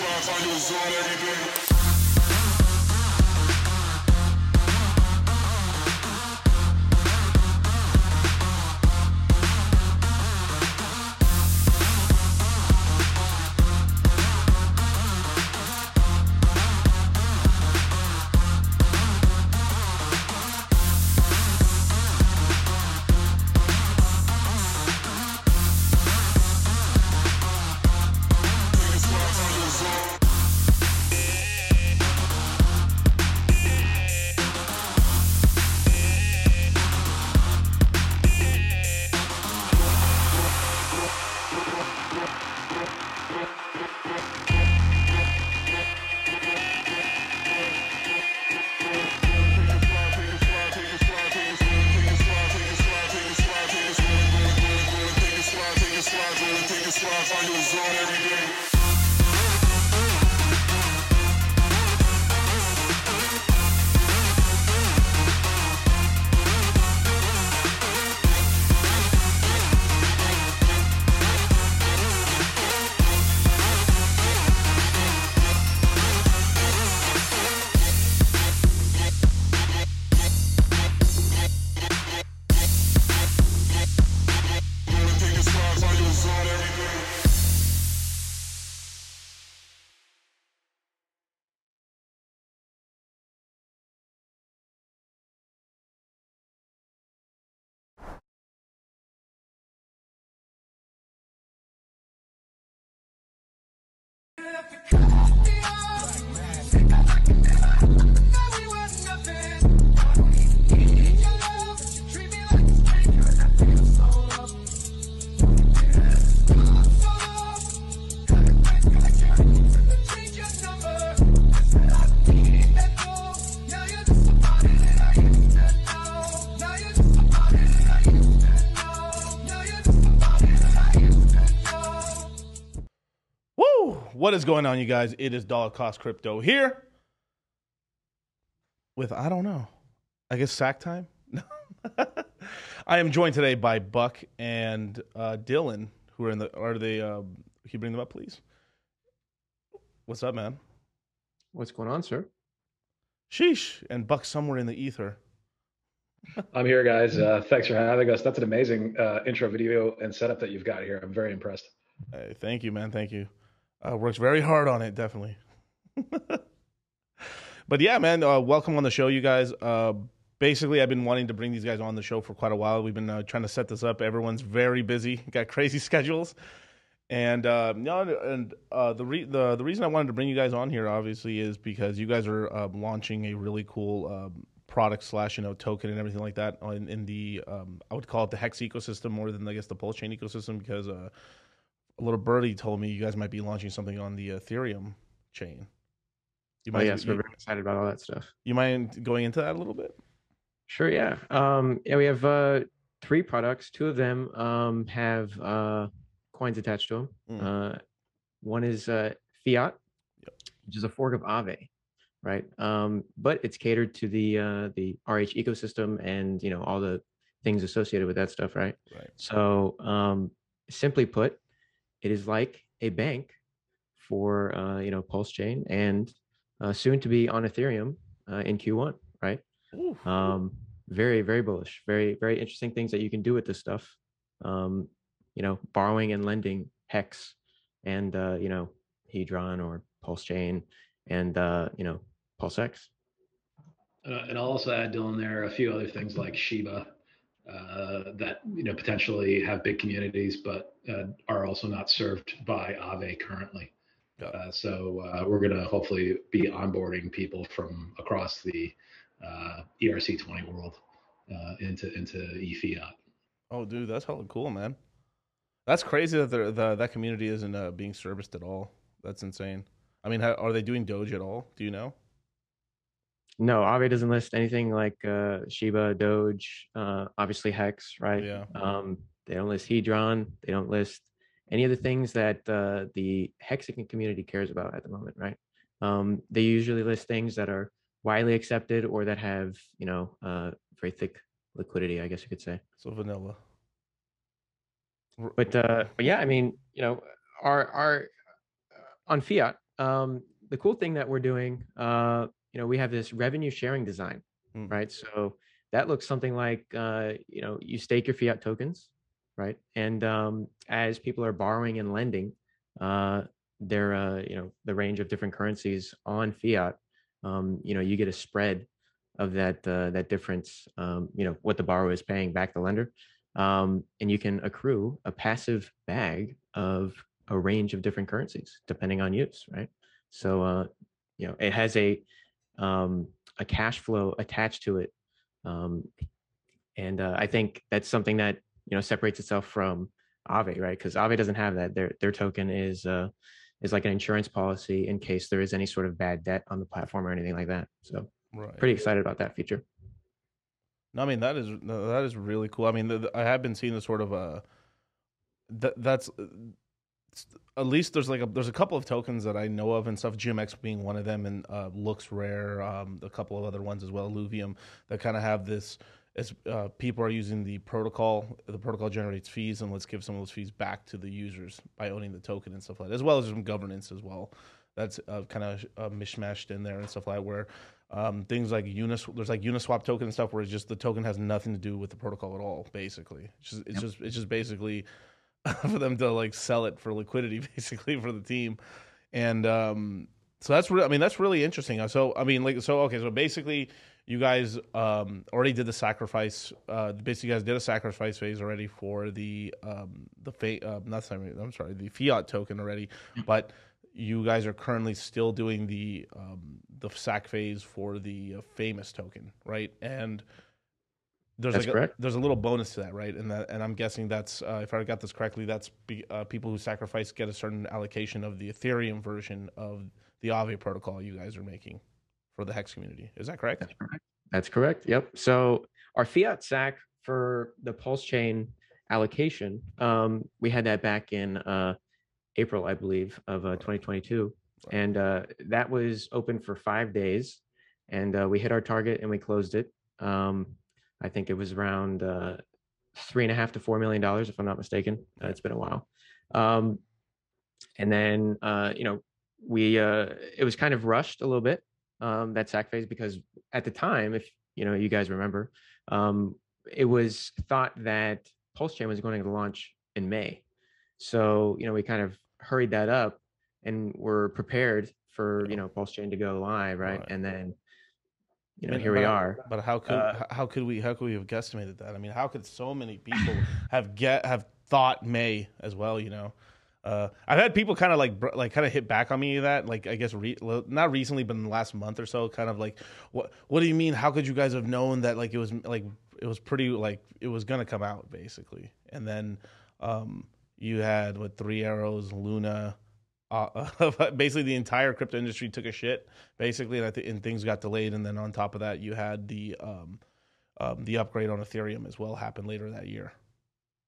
Woo! What is going on, you guys? It is Dollar Cost Crypto here with, I don't know, I guess sack time? No. I am joined today by Buck and uh, Dylan, who are in the, are they, uh, can you bring them up, please? What's up, man? What's going on, sir? Sheesh. And Buck somewhere in the ether. I'm here, guys. Uh, thanks for having us. That's an amazing uh, intro video and setup that you've got here. I'm very impressed. Hey, thank you, man. Thank you. Uh, works very hard on it, definitely. but yeah, man, uh, welcome on the show, you guys. Uh, basically, I've been wanting to bring these guys on the show for quite a while. We've been uh, trying to set this up. Everyone's very busy, got crazy schedules, and uh, and uh, the re- the the reason I wanted to bring you guys on here, obviously, is because you guys are uh, launching a really cool. Um, product slash you know token and everything like that in, in the um, I would call it the hex ecosystem more than I guess the pulse chain ecosystem because uh, a little birdie told me you guys might be launching something on the Ethereum chain. You Oh, yes, we're very excited about all that stuff. You mind going into that a little bit? Sure, yeah. Um, yeah, we have uh, three products. Two of them um, have uh, coins attached to them. Mm. Uh, one is uh, Fiat, which is a fork of Aave, right? Um, but it's catered to the uh, the RH ecosystem and you know all the things associated with that stuff, right? Right. So, um, simply put, it is like a bank for uh, you know Pulse Chain and uh, soon to be on Ethereum uh, in Q1, right? Um, very very bullish, very very interesting things that you can do with this stuff. Um, you know, borrowing and lending Hex and uh, you know Hedron or Pulse Chain and uh, you know Pulse X. Uh, and I'll also add, Dylan, there are a few other things like Shiba uh, that you know potentially have big communities, but are also not served by Aave currently. Uh, so uh, we're going to hopefully be onboarding people from across the uh, ERC20 world uh, into into eFiat. Oh, dude, that's hella cool, man. That's crazy that the, the that community isn't uh, being serviced at all. That's insane. I mean, how, are they doing Doge at all? Do you know? No, Aave doesn't list anything like uh, Shiba, Doge, uh, obviously Hex, right? Yeah. Um, they don't list Hedron. They don't list any of the things that uh, the Hexagon community cares about at the moment, right? Um, they usually list things that are widely accepted or that have, you know, uh, very thick liquidity, I guess you could say. So vanilla. But uh, but yeah, I mean, you know, our our uh, on fiat, um, the cool thing that we're doing, uh, you know, we have this revenue sharing design, Mm. right? So that looks something like, uh, you know, you stake your fiat tokens, right? And um, as people are borrowing and lending, uh, their, uh, you know, the range of different currencies on fiat, um, you know, you get a spread of that uh, that difference, um, you know, what the borrower is paying back the lender, um, and you can accrue a passive bag of a range of different currencies depending on use, right? So, uh, you know, it has a um, a cash flow attached to it, um, and uh, I think that's something that you know separates itself from Aave, right? Because Aave doesn't have that. Their their token is uh, is like an insurance policy in case there is any sort of bad debt on the platform or anything like that. So Right. pretty excited about that feature. No, I mean that is that is really cool. I mean, the, the- I have been seeing the sort of uh, that that's uh, at least there's like a there's a couple of tokens that I know of and stuff. GMX being one of them, and uh, LooksRare. Um, a couple of other ones as well. Luvium that kind of have this. As uh, people are using the protocol, the protocol generates fees, and let's give some of those fees back to the users by owning the token and stuff like that, as well as some governance as well. That's uh, kind of uh, mishmashed in there and stuff like that, where um, things like Unis, there's like Uniswap token and stuff where it's just the token has nothing to do with the protocol at all. Basically, it's just it's Yep. just it's just basically for them to like sell it for liquidity, basically for the team, and um, so that's really I mean that's really interesting. So I mean like so okay so basically you guys um, already did the sacrifice. Uh, basically, you guys did a sacrifice phase already for the um, the fa- uh, not sorry, I'm sorry the fiat token already, but you guys are currently still doing the um, the sac phase for the uh, famous token, right? And there's That's like a, there's a little bonus to that, right? And that and I'm guessing that's uh, if I got this correctly, that's be, uh, people who sacrifice get a certain allocation of the Ethereum version of the Aave protocol you guys are making for the Hex community. Is that correct? That's correct. That's correct. Yep. So our fiat SAC for the Pulse chain allocation, um, we had that back in uh, April, I believe, of uh, 2022, Right. and uh, that was open for five days, and uh, we hit our target and we closed it. Um, I think it was around uh, three and a half to four million dollars, if I'm not mistaken. Uh, it's been a while. Um, and then uh, you know we uh, it was kind of rushed a little bit um, that sack phase because at the time, if you know you guys remember, um, it was thought that Pulse Chain was going to launch in May. So you know we kind of hurried that up and were prepared for you know Pulse Chain to go live, right? Right. And then you know But- here we are. But how could Uh, how could we how could we have guesstimated that? I mean, how could so many people have get have thought May as well? You know, uh, I've had people kind of like like kind of hit back on me that like I guess re- not recently, but in the last month or so, kind of like what what do you mean? How could you guys have known that like it was like it was pretty like it was gonna come out basically, and then um, you had what three arrows, Luna. Uh, basically, the entire crypto industry took a shit, basically, and, I th- and things got delayed. And then on top of that, you had the um, um, the upgrade on Ethereum as well happen later that year,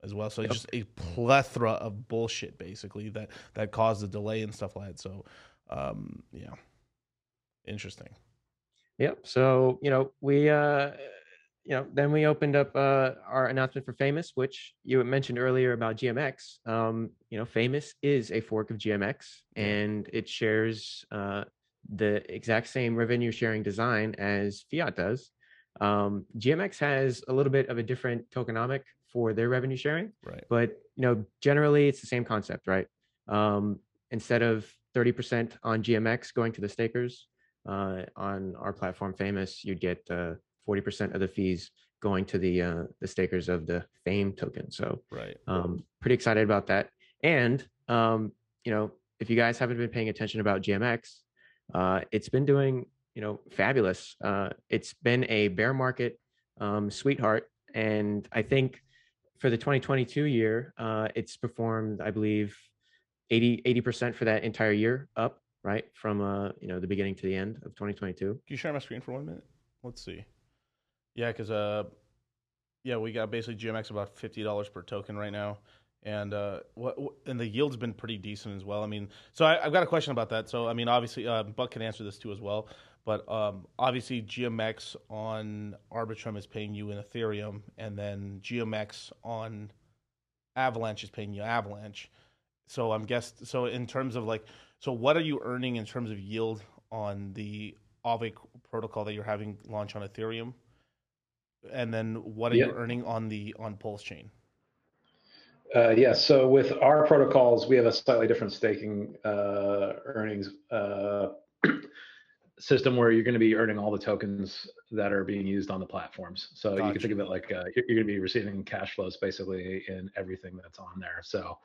as well. So Yep. just a plethora of bullshit, basically that that caused the delay and stuff like that. So, um, yeah, interesting. Yep. So, you know, we, uh, you know, then we opened up uh, our announcement for Famous, which you had mentioned earlier about GMX. Um, you know, Famous is a fork of GMX and it shares uh, the exact same revenue sharing design as Fiat does. Um, GMX has a little bit of a different tokenomic for their revenue sharing, Right. but you know, generally it's the same concept, right? Um, instead of 30% on GMX going to the stakers, uh, on our platform famous you'd get uh, 40% of the fees going to the uh, the stakers of the fame token so Right. um, pretty excited about that and um, you know if you guys haven't been paying attention about gmx uh, it's been doing you know fabulous uh, it's been a bear market um, sweetheart and i think for the 2022 year uh, it's performed i believe 80 80% for that entire year up right from uh you know the beginning to the end of 2022 Can you share my screen for one minute? Let's see. Yeah, because uh, yeah, we got basically GMX about fifty dollars per token right now, and uh, what, and the yield's been pretty decent as well. I mean, so I, I've got a question about that. So I mean, obviously, uh, Buck can answer this too as well. But um, obviously, GMX on Arbitrum is paying you in Ethereum, and then GMX on Avalanche is paying you Avalanche. so I'm guessed. So in terms of like, so what are you earning in terms of yield on the Aave protocol that you're having launch on Ethereum? And then what are Yeah. you earning on the on Pulse chain? Uh, yeah, so with our protocols, we have a slightly different staking uh, earnings uh, system where you're going to be earning all the tokens that are being used on the platforms. So you can think of it like uh, you're, going to be receiving cash flows basically in everything that's on there. So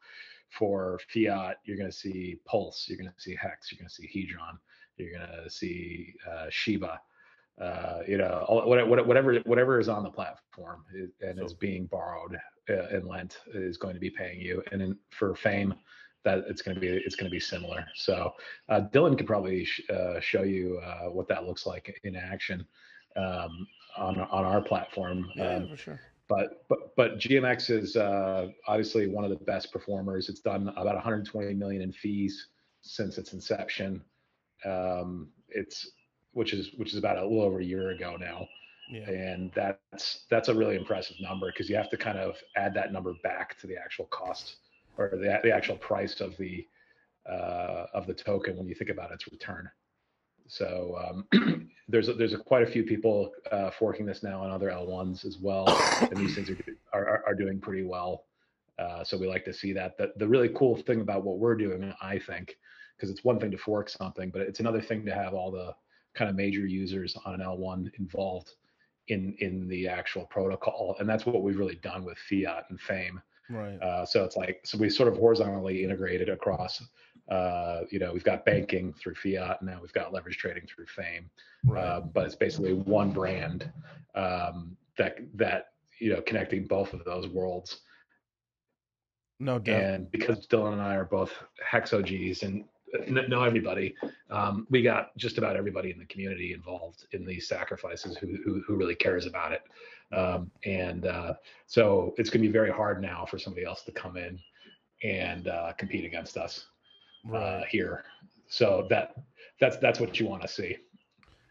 for fiat, you're going to see Pulse, you're going to see Hex, you're going to see Hedron, you're going to see uh, Shiba. Uh, you know, all, what- what- whatever whatever is on the platform and is being borrowed uh, and lent is going to be paying you. And then for fame, that it's going to be it's going to be similar. So uh, Dylan could probably sh- uh, show you uh, what that looks like in action um, on on our platform. Um, for sure. but but but GMX is uh, obviously one of the best performers. It's done about 120 million in fees since its inception. Um, it's which is which is about a little over a year ago now Yeah. and that's that's a really impressive number because you have to kind of add that number back to the actual cost or the, the actual price of the uh, of the token when you think about its return. So um, there's a, there's a, quite a few people uh, forking this now on other L1s as well, and these things are are, are- doing pretty well. Uh, so we like to see that. The, the really cool thing about what we're doing, I think, because it's one thing to fork something, but it's another thing to have all the kind of major users on an L1 involved in in the actual protocol, and that's what we've really done with Fiat and Fame. Right. Uh, so it's like so we sort of horizontally integrated across. Uh, you know, we've got banking through Fiat, and now we've got leverage trading through Fame. right. Uh, but it's basically one brand um, that that you know connecting both of those worlds. no doubt. And because Dylan and I are both Hex OGs and kn- know everybody, um, we got just about everybody in the community involved in these sacrifices who who, who really cares about it. Um, and uh, so it's going to be very hard now for somebody else to come in and uh, compete against us uh, right. here. So that that's that's what you want to see.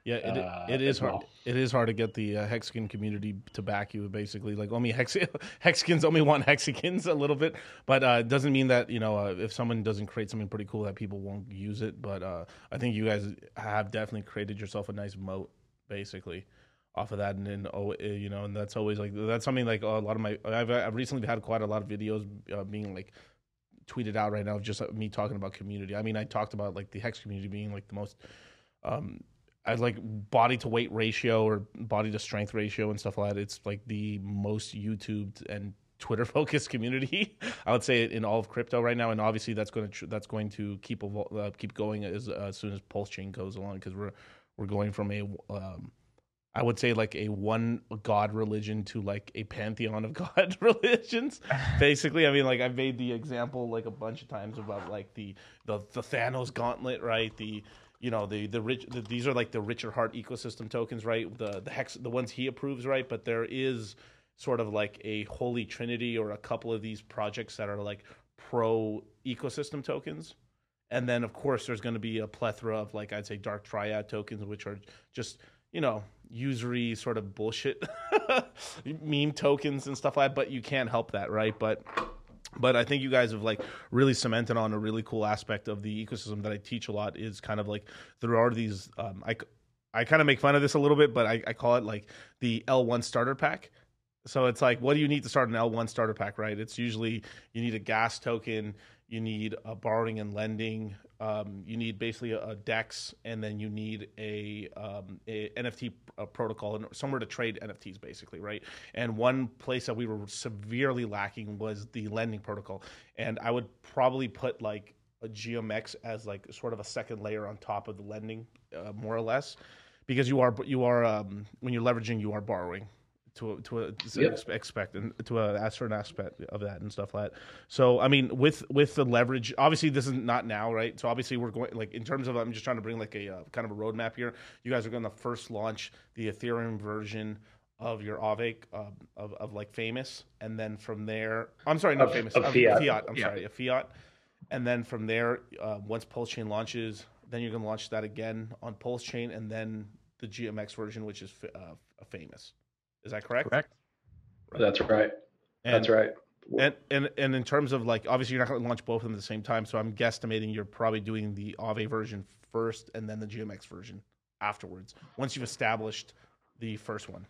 Yeah, it, uh, it is as hard. well. It is hard to get the uh, Hexagon community to back you. Basically, like only Hex Hexagons only want Hexagons a little bit, but uh, it doesn't mean that you know uh, if someone doesn't create something pretty cool that people won't use it. But uh, I think you guys have definitely created yourself a nice moat, basically, off of that. And then oh, uh, you know, and that's always like that's something like a lot of my. I've I've recently had quite a lot of videos uh, being like tweeted out right now of just uh, me talking about community. I mean, I talked about like the Hex community being like the most um as like body to weight ratio or body to strength ratio and stuff like that. It's like the most YouTubed and Twitter focused community. I would say in all of crypto right now, and obviously that's going to that's going to keep evol- uh, keep going as uh, as soon as Pulse Chain goes along because we're we're going from a um, I would say like a one god religion to like a pantheon of god religions. Basically, I mean, like I've made the example like a bunch of times about like the the, the Thanos gauntlet, right? The you know the the rich the, these are like the Richard Heart ecosystem tokens, right? The the hex the ones he approves, right? But there is sort of like a holy trinity or a couple of these projects that are like pro ecosystem tokens. And then of course there's going to be a plethora of like I'd say dark triad tokens which are just, you know, usury sort of bullshit meme tokens and stuff like that, but you can't help that, right? But but I think you guys have like really cemented on a really cool aspect of the ecosystem that I teach a lot is kind of like there are these um, I I kind of make fun of this a little bit, but I, I call it like the L1 starter pack. So it's like, what do you need to start an L1 starter pack, right? It's usually you need a gas token, you need a borrowing and lending, um, you need basically a, a DEX, and then you need a, um, a NFT uh protocol and somewhere to trade NFTs, basically, right? And one place that we were severely lacking was the lending protocol, and I would probably put like a GMX as like sort of a second layer on top of the lending, uh, more or less, because you are you are um, when you're leveraging, you are borrowing to to a Yep. expect and to a, a certain aspect of that and stuff like that. So I mean, with with the leverage, obviously this is not now, right? So obviously we're going like in terms of I'm just trying to bring like a uh, kind of a roadmap here. You guys are going to first launch the Ethereum version of your Aave um, of of like famous, and then from there, I'm sorry, not Of- famous, of Fiat. Fiat. I'm Yeah. sorry, a Fiat, and then from there, uh, once Pulse Chain launches, then you're going to launch that again on Pulse Chain, and then the GMX version, which is uh, famous. Is that correct? Correct. That's right. And, That's right. And and and in terms of like, obviously, you're not going to launch both of them at the same time. So I'm guesstimating you're probably doing the Aave version first, and then the GMX version afterwards. Once you've established the first one,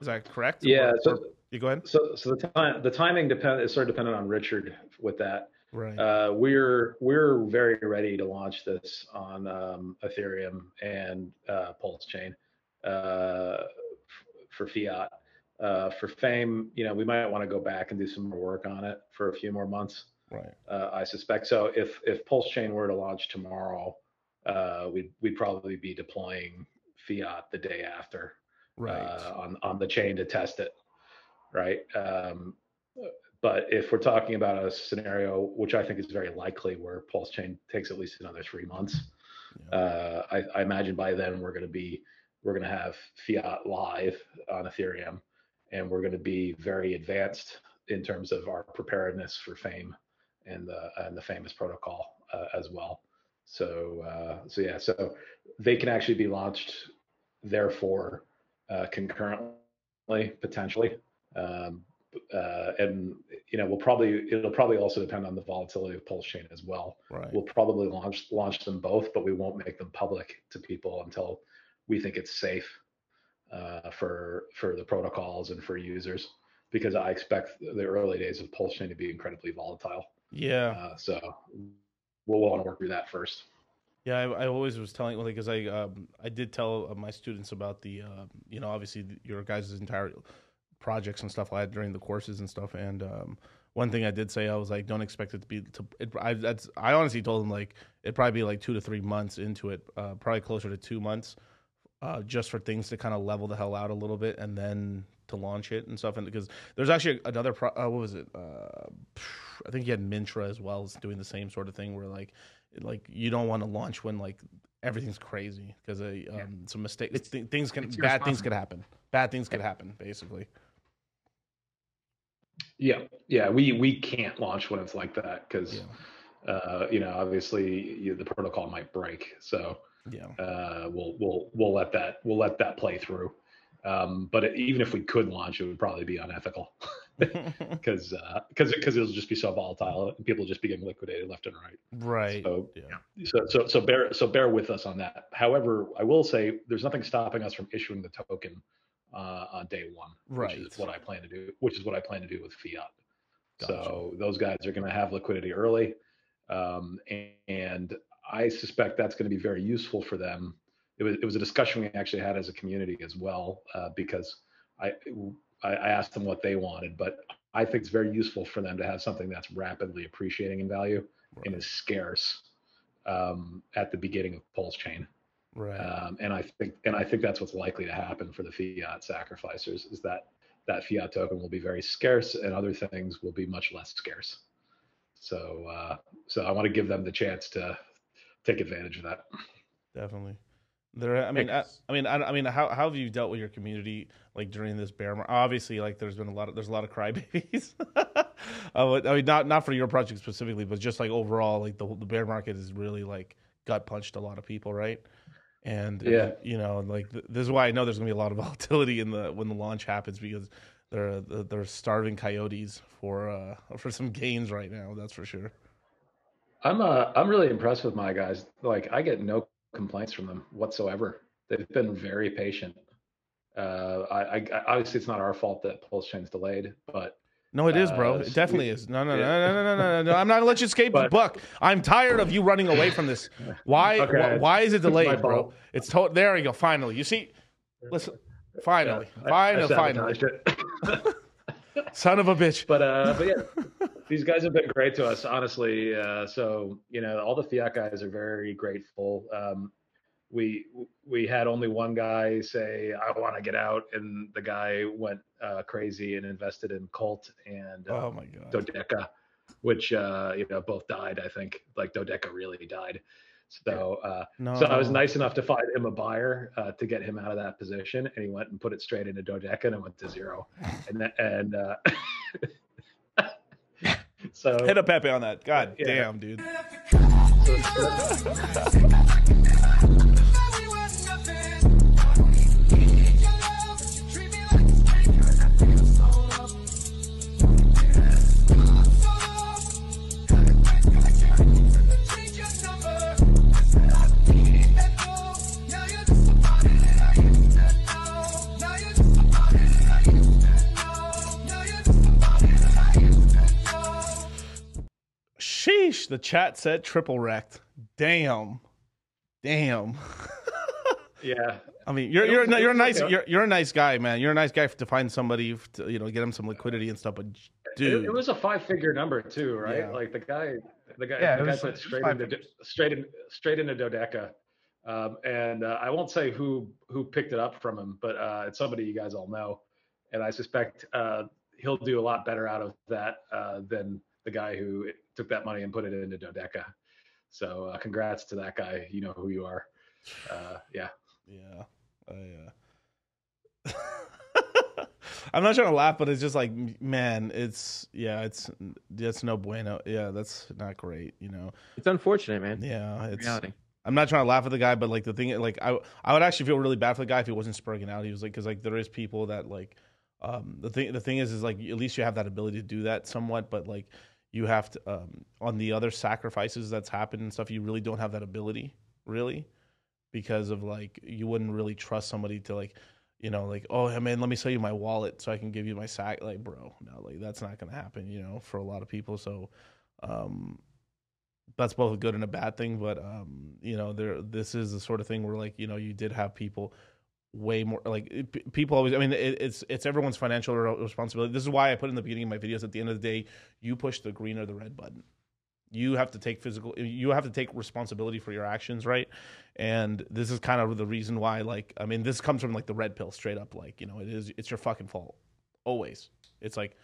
is that correct? Yeah. Or- so or- you go ahead. so so the time the timing depend is sort of dependent on Richard with that. Right. Uh, we're we're very ready to launch this on um, Ethereum and uh, Pulse Chain uh, f- for fiat. Uh, for Fame, you know, we might want to go back and do some more work on it for a few more months. right. Uh, I suspect. So if if Pulse Chain were to launch tomorrow, uh, we'd we'd probably be deploying fiat the day after Right. uh, on on the chain to test it, right? Um, but if we're talking about a scenario, which I think is very likely, where Pulse Chain takes at least another three months, Yeah. uh, I, I imagine by then we're going to be we're going to have fiat live on Ethereum, and we're going to be very advanced in terms of our preparedness for Fame and the and the famous protocol uh, as well. So uh, so yeah, so they can actually be launched, therefore, uh, concurrently potentially. Um, uh, and you know we'll probably it'll probably also depend on the volatility of Pulse Chain as well. right. We'll probably launch launch them both, but we won't make them public to people until we think it's safe uh, for for the protocols and for users. Because I expect the early days of Pulse Chain to be incredibly volatile. yeah. Uh, so we'll want to work through that first. Yeah, I, I always was telling because I um, I did tell uh, my students about the uh, you know obviously your guys' entire projects and stuff like that during the courses and stuff. And um, one thing I did say I was like, don't expect it to be to. It, I that's I honestly told them like it'd probably be like two to three months into it, uh, probably closer to two months, uh, just for things to kind of level the hell out a little bit and then to launch it and stuff. And because there's actually another pro- uh, what was it? Uh, I think you had Mintra as well as doing the same sort of thing where like like you don't want to launch when like everything's crazy because um, some mistakes th- things can bad things could happen. Bad things could happen basically. Yeah, yeah, we we can't launch when it's like that because yeah. uh, you know obviously you, the protocol might break. So yeah uh, we'll we'll we'll let that we'll let that play through. Um, but it, even if we could launch, it would probably be unethical because because because it'll just be so volatile and people will just be getting liquidated left and right. right So yeah so so so bear so bear with us on that. However, I will say there's nothing stopping us from issuing the token uh, on day one, right. which is what I plan to do. Which is what I plan to do with fiat. Gotcha. So those guys are going to have liquidity early, um, and, and I suspect that's going to be very useful for them. It was it was a discussion we actually had as a community as well uh, because I I asked them what they wanted, but I think it's very useful for them to have something that's rapidly appreciating in value and is scarce um, at the beginning of Pulse Chain. right Um, and I think and I think that's what's likely to happen for the fiat sacrificers is that that fiat token will be very scarce and other things will be much less scarce. So uh, so I want to give them the chance to take advantage of that. definitely. There i mean I, I mean I, I mean how, how have you dealt with your community like during this bear market obviously like there's been a lot of there's a lot of crybabies. Uh, i mean not not for your project specifically but just like overall like the, the bear market is really like gut punched a lot of people right? And Yeah. you know like th- this is why i know there's gonna be a lot of volatility in the when the launch happens because they're they're starving coyotes for uh for some gains right now that's for sure I'm uh, I'm really impressed with my guys. Like I get no complaints from them whatsoever. They've been very patient. Uh, I, I obviously it's not our fault that Pulse Chain's delayed, but No, it is, bro. Uh, It definitely we- is. No, no, yeah. no, no, no, no, no, no. I'm not gonna let you escape the But- buck. I'm tired of you running away from this. Why? Okay. wh- why is it delayed, bro? It's to- there. We go. Finally, you see. Listen. Finally, Yeah, I- I finally, finally. Son of a bitch. but uh, but yeah, these guys have been great to us, honestly. Uh, so you know, all the fiat guys are very grateful. Um, we we had only one guy say, "I want to get out," and the guy went uh, crazy and invested in Colt and uh, oh my god. Dodeca, which uh, you know both died. I think like Dodeca really died. So uh, No. so I was nice enough to find him a buyer uh, to get him out of that position, and he went and put it straight into Dodeca and it went to zero. And that, and uh, so Hit a Pepe on that. God Yeah. damn, dude. Sheesh. The chat said triple wrecked. Damn. Damn. Yeah. I mean, you're you're was- you're a nice you're you're a nice guy, man. You're a nice guy to find somebody to you know get him some liquidity and stuff. But dude, it was a five-figure number too, right? Yeah. Like the guy, the guy, Yeah, the guy was- put straight five into straight in straight into Dodeca, um, and uh, I won't say who who picked it up from him, but uh, it's somebody you guys all know, and I suspect uh, he'll do a lot better out of that uh, than the guy who took that money and put it into Dodeca. So uh, congrats to that guy. You know who you are. Uh, yeah. yeah, I, uh... I'm not trying to laugh, but it's just like, man, it's yeah, it's it's no bueno. Yeah, that's not great. You know, It's unfortunate, man. yeah, it's. Reality. I'm not trying to laugh at the guy, but like the thing, like I, I would actually feel really bad for the guy if he wasn't spurring out. He was like, because like there is people that like, um, the thing, the thing is, is like at least you have that ability to do that somewhat, but like you have to, um, on the other sacrifices that's happened and stuff, you really don't have that ability, really, because of like you wouldn't really trust somebody to like, you know, like oh man, let me sell you my wallet so I can give you my sack, like bro, no, like that's not gonna happen, you know, for a lot of people. So, um, that's both a good and a bad thing but um you know there this is the sort of thing where like you know you did have people way more like people always i mean it, it's it's everyone's financial responsibility. This is why i put in the beginning of my videos at the end of the day you push the green or the red button. You have to take physical you have to take responsibility for your actions right? And this is kind of the reason why like i mean this comes from like the red pill straight up like you know it is it's your fucking fault. Always. It's like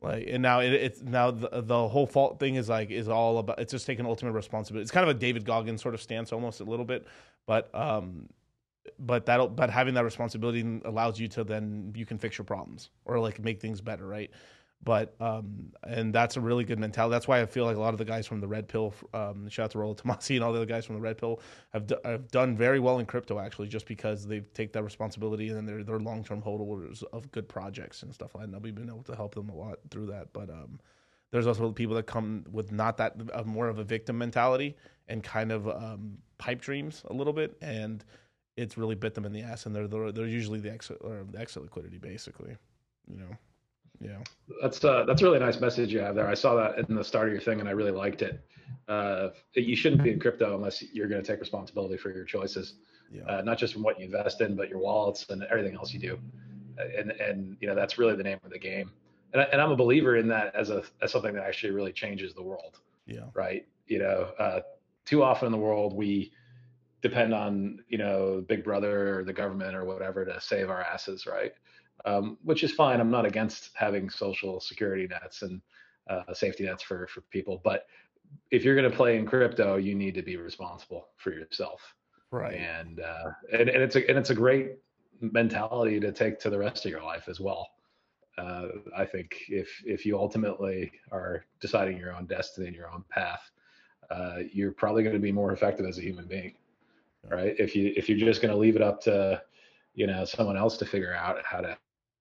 like and now it, it's now the, the whole fault thing is like is all about it's just taking ultimate responsibility. It's kind of a david goggins sort of stance almost a little bit but um but that'll but having that responsibility allows you to then you can fix your problems or like make things better right? But um and that's a really good mentality. That's why i feel like a lot of the guys from the red pill um shout out to Rollo Tomasi and all the other guys from the red pill have, d- have done very well in crypto actually just because they take that responsibility and then they're they're long-term holders of good projects and stuff like that. And we've been able to help them a lot through that. But um there's also people that come with not that uh, more of a victim mentality and kind of um, pipe dreams a little bit, and it's really bit them in the ass. And they're they're, they're usually the exit or the exit liquidity, basically. You know, yeah, That's uh, that's a really nice message you have there. I saw that in the start of your thing, and I really liked it. Uh, you shouldn't be in crypto unless you're going to take responsibility for your choices, yeah, uh, not just from what you invest in, but your wallets and everything else you do. And and you know that's really the name of the game. And, I, and I'm a believer in that as a as something that actually really changes the world, yeah, right? You know, uh, too often in the world we depend on you know Big Brother or the government or whatever to save our asses, right? Um, which is fine. I'm not against having social security nets and uh, safety nets for for people, but if you're going to play in crypto, you need to be responsible for yourself, right, and uh, and, and it's a and it's a great mentality to take to the rest of your life as well. Uh, I think if if you ultimately are deciding your own destiny and your own path, uh, you're probably going to be more effective as a human being, right? If you if you're just going to leave it up to, you know, someone else to figure out how to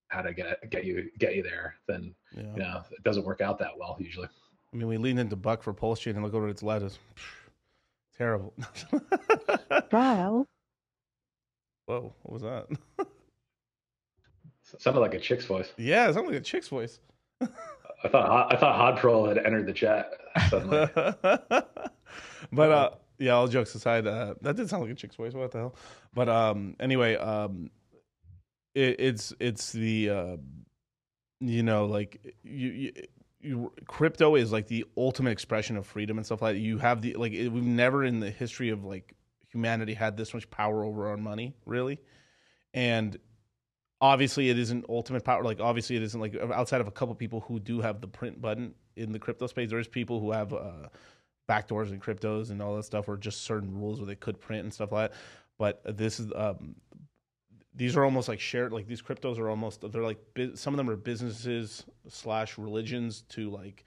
how to get get you get you there, then yeah. you know it doesn't work out that well usually. I mean, we leaned into Buck for Pulse Chain and look what it's led us. Terrible. Trial. Whoa, what was that? Sounded like a chick's voice. yeah, it sounded like a chick's voice. I thought I thought Hodprol had entered the chat suddenly. but uh yeah all jokes aside uh that did sound like a chick's voice what the hell but um anyway um it, it's it's the uh you know like you, you you crypto is like the ultimate expression of freedom and stuff like that. You have the like it, we've never in the history of like humanity had this much power over our money, really. And obviously it isn't ultimate power like obviously it isn't like outside of a couple people who do have the print button in the crypto space there's people who have uh backdoors and cryptos and all that stuff or just certain rules where they could print and stuff like that. But this is um these are almost like shared like these cryptos are almost they're like some of them are businesses slash religions to like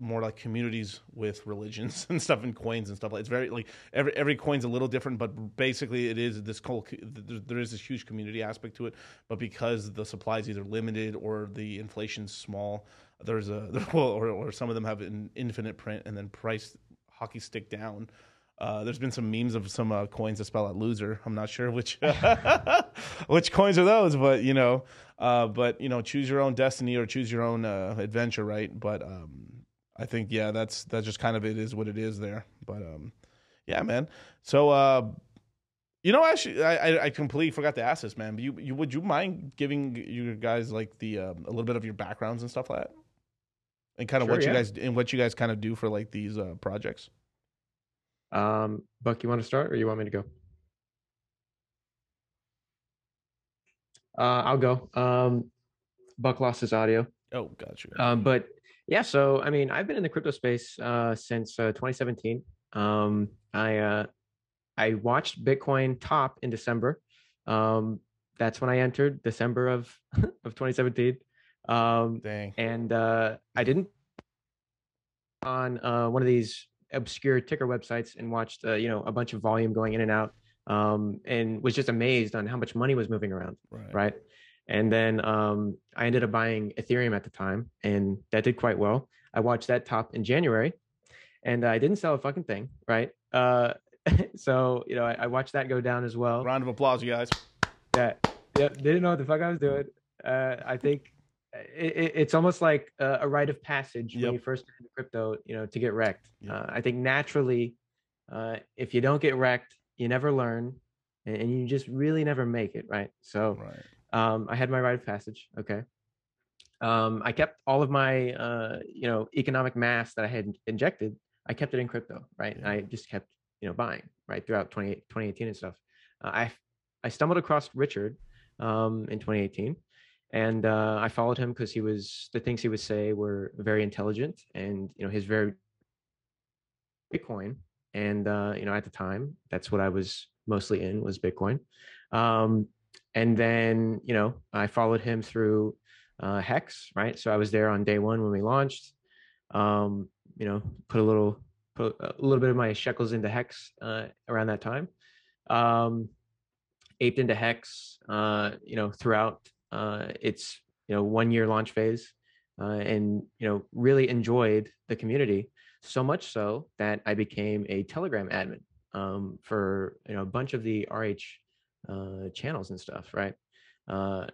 more like communities with religions and stuff and coins and stuff like it's very like every every coin's a little different but basically it is this whole there is this huge community aspect to it but because the supply is either limited or the inflation's small there's a or, or some of them have an infinite print and then price hockey stick down uh, there's been some memes of some uh, coins that spell out loser. I'm not sure which which coins are those, but you know, uh, but you know, choose your own destiny or choose your own uh, adventure, right? But um, I think yeah, that's that's just kind of it is what it is there. But um, yeah, man. So uh, you know, actually, I I, completely forgot to ask this, man. But you you would you mind giving you guys like the um, a little bit of your backgrounds and stuff like that, and kind of Sure, what you guys and what you guys kind of do for like these uh, projects. Um, Buck, you want to start or you want me to go? Uh, I'll go. Um, Buck lost his audio. Oh, got you. Um, but yeah, so I mean, I've been in the crypto space uh, since uh, 2017. Um, I uh, I watched Bitcoin top in December. Um, that's when I entered December of of 2017. Um, Dang. and uh, I didn't on uh, one of these obscure ticker websites and watched uh, you know a bunch of volume going in and out um, and was just amazed on how much money was moving around Right. right and then um, i ended up buying ethereum at the time and that did quite well i watched that top in january and i didn't sell a fucking thing right uh, so you know I, I watched that go down as well Round of applause, you guys. Yeah, yep, didn't know what the fuck I was doing. Uh, I think it, it, it's almost like a, a rite of passage Yep. when you first get into crypto, you know, to get wrecked. Yep. Uh, I think naturally, uh, if you don't get wrecked, you never learn, and, and you just really never make it, right? So Right. Um, I had my rite of passage. Okay. Um, I kept all of my, uh, you know, economic mass that I had injected. I kept it in crypto, right? And Yeah. I just kept, you know, buying right throughout 20, 2018 and stuff. Uh, I I stumbled across Richard um, in 2018, and uh, I followed him because he was the things he would say were very intelligent, and you know, his very Bitcoin, and uh, you know, at the time, that's what I was mostly in was Bitcoin. Um, and then you know i followed him through uh, hex right? So i was there on day one when we launched um, you know put a little put a little bit of my shekels into hex uh, around that time. Um, aped into hex uh, you know throughout uh, its you know one year launch phase uh, and you know really enjoyed the community so much so that i became a telegram admin um, for you know a bunch of the rh uh, channels and stuff, right? Uh,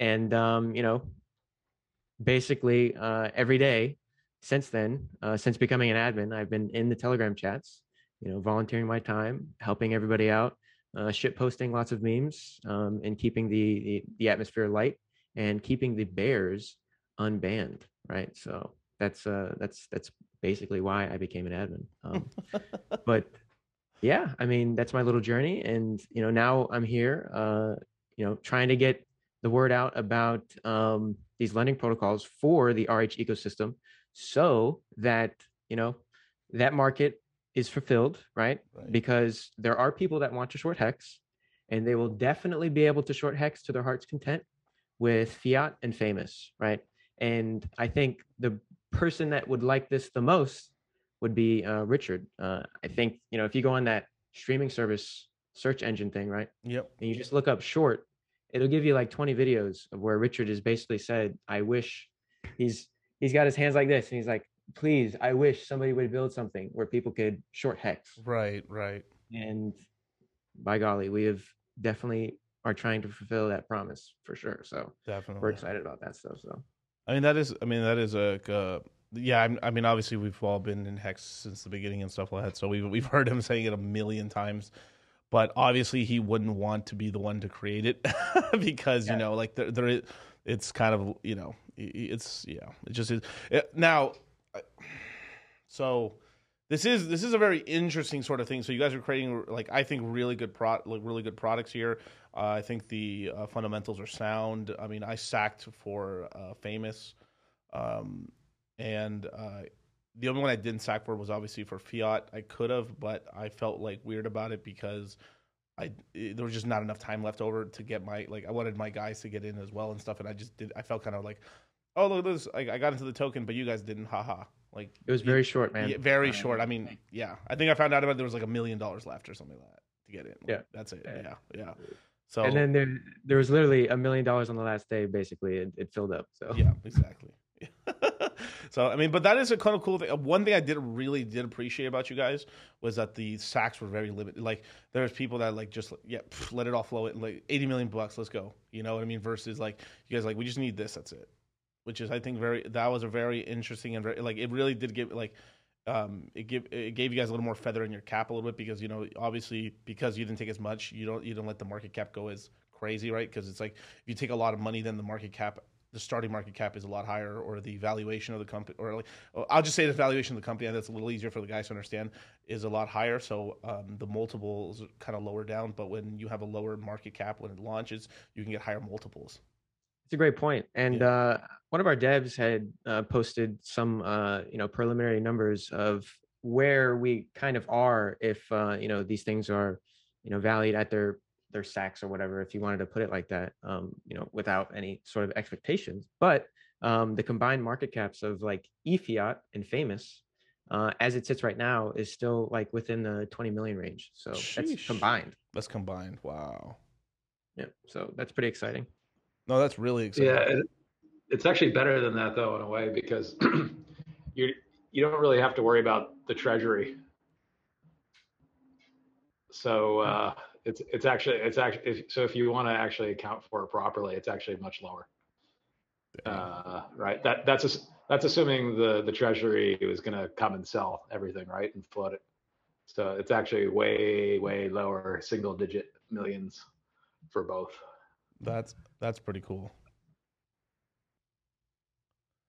and um, you know, basically uh, every day since then, uh, since becoming an admin, I've been in the Telegram chats, you know, volunteering my time, helping everybody out, uh, shit posting lots of memes, um, and keeping the, the the atmosphere light and keeping the bears unbanned, right? So that's uh that's that's basically why I became an admin. Um, but yeah i mean that's my little journey and you know now i'm here uh you know trying to get the word out about um these lending protocols for the rh ecosystem so that you know that market is fulfilled right Right. because there are people that want to short hex and they will definitely be able to short hex to their heart's content with fiat and famous right and i think the person that would like this the most would be uh, Richard. Uh, I think you know if you go on that streaming service search engine thing, right, Yep. and you just look up short, it'll give you like 20 videos of where Richard has basically said, "I wish he's he's got his hands like this, and he's like, please, I wish somebody would build something where people could short hex." Right. Right. And by golly, we have definitely are trying to fulfill that promise for sure. So Definitely. we're excited about that stuff. So I mean that is I mean that is a uh, yeah I'm, I mean obviously we've all been in hex since the beginning and stuff like that so we've we've heard him saying it a million times. But obviously he wouldn't want to be the one to create it because you know like there, there is, it's kind of you know it's yeah it just is. It, now so this is this is a very interesting sort of thing. So you guys are creating like I think really good pro like really good products here. Uh, I think the uh, fundamentals are sound. I mean, I sacked for uh, famous, um, and uh, the only one I didn't sack for was obviously for Fiat. I could have, but I felt like weird about it because I it- there was just not enough time left over to get my like I wanted my guys to get in as well and stuff, and I just did. I felt kind of like, oh look at this, like I got into the token, but you guys didn't. Haha. Like it was you- very short, man. yeah, very Uh, short. I mean, yeah. I think I found out about it, there was like a million dollars left or something like that to get in. Like, Yeah. that's it. Yeah. Yeah, yeah. So and then there, there was literally a million dollars on the last day. Basically, it, it filled up. So yeah, exactly. so I mean, but that is a kind of cool thing. Uh, One thing I did really did appreciate about you guys was that the sacks were very limited. Like there's people that like just yeah, pff, let it all flow. It like eighty million bucks, let's go. You know what I mean? Versus like you guys like we just need this. That's it. which is I think very that was a very interesting and very, like it really did give like um it give it gave you guys a little more feather in your cap a little bit because you know obviously because you didn't take as much you don't you don't let the market cap go as crazy right because it's like if you take a lot of money then the market cap the starting market cap is a lot higher or the valuation of the company or like I'll just say the valuation of the company and that's a little easier for the guys to understand is a lot higher so um, the multiples kind of lower down but when you have a lower market cap when it launches you can get higher multiples it's a great point. And Yeah. uh, one of our devs had uh, posted some, uh, you know, preliminary numbers of where we kind of are if, uh, you know, these things are, you know, valued at their their sacks or whatever, if you wanted to put it like that, um, you know, without any sort of expectations. But um, the combined market caps of like eFiat and Famous, uh, as it sits right now, is still like within the 20 million range. So Sheesh. that's combined. that's combined wow Yeah. So that's pretty exciting. no that's really exciting Yeah, it, it's actually better than that though in a way because you you don't really have to worry about the treasury. So uh, it's it's actually it's actually if, so if you want to actually account for it properly, it's actually much lower. Uh, right. That that's ass- that's assuming the the treasury is going to come and sell everything, right, and float it. So it's actually way way lower, single digit millions for both. That's that's pretty cool.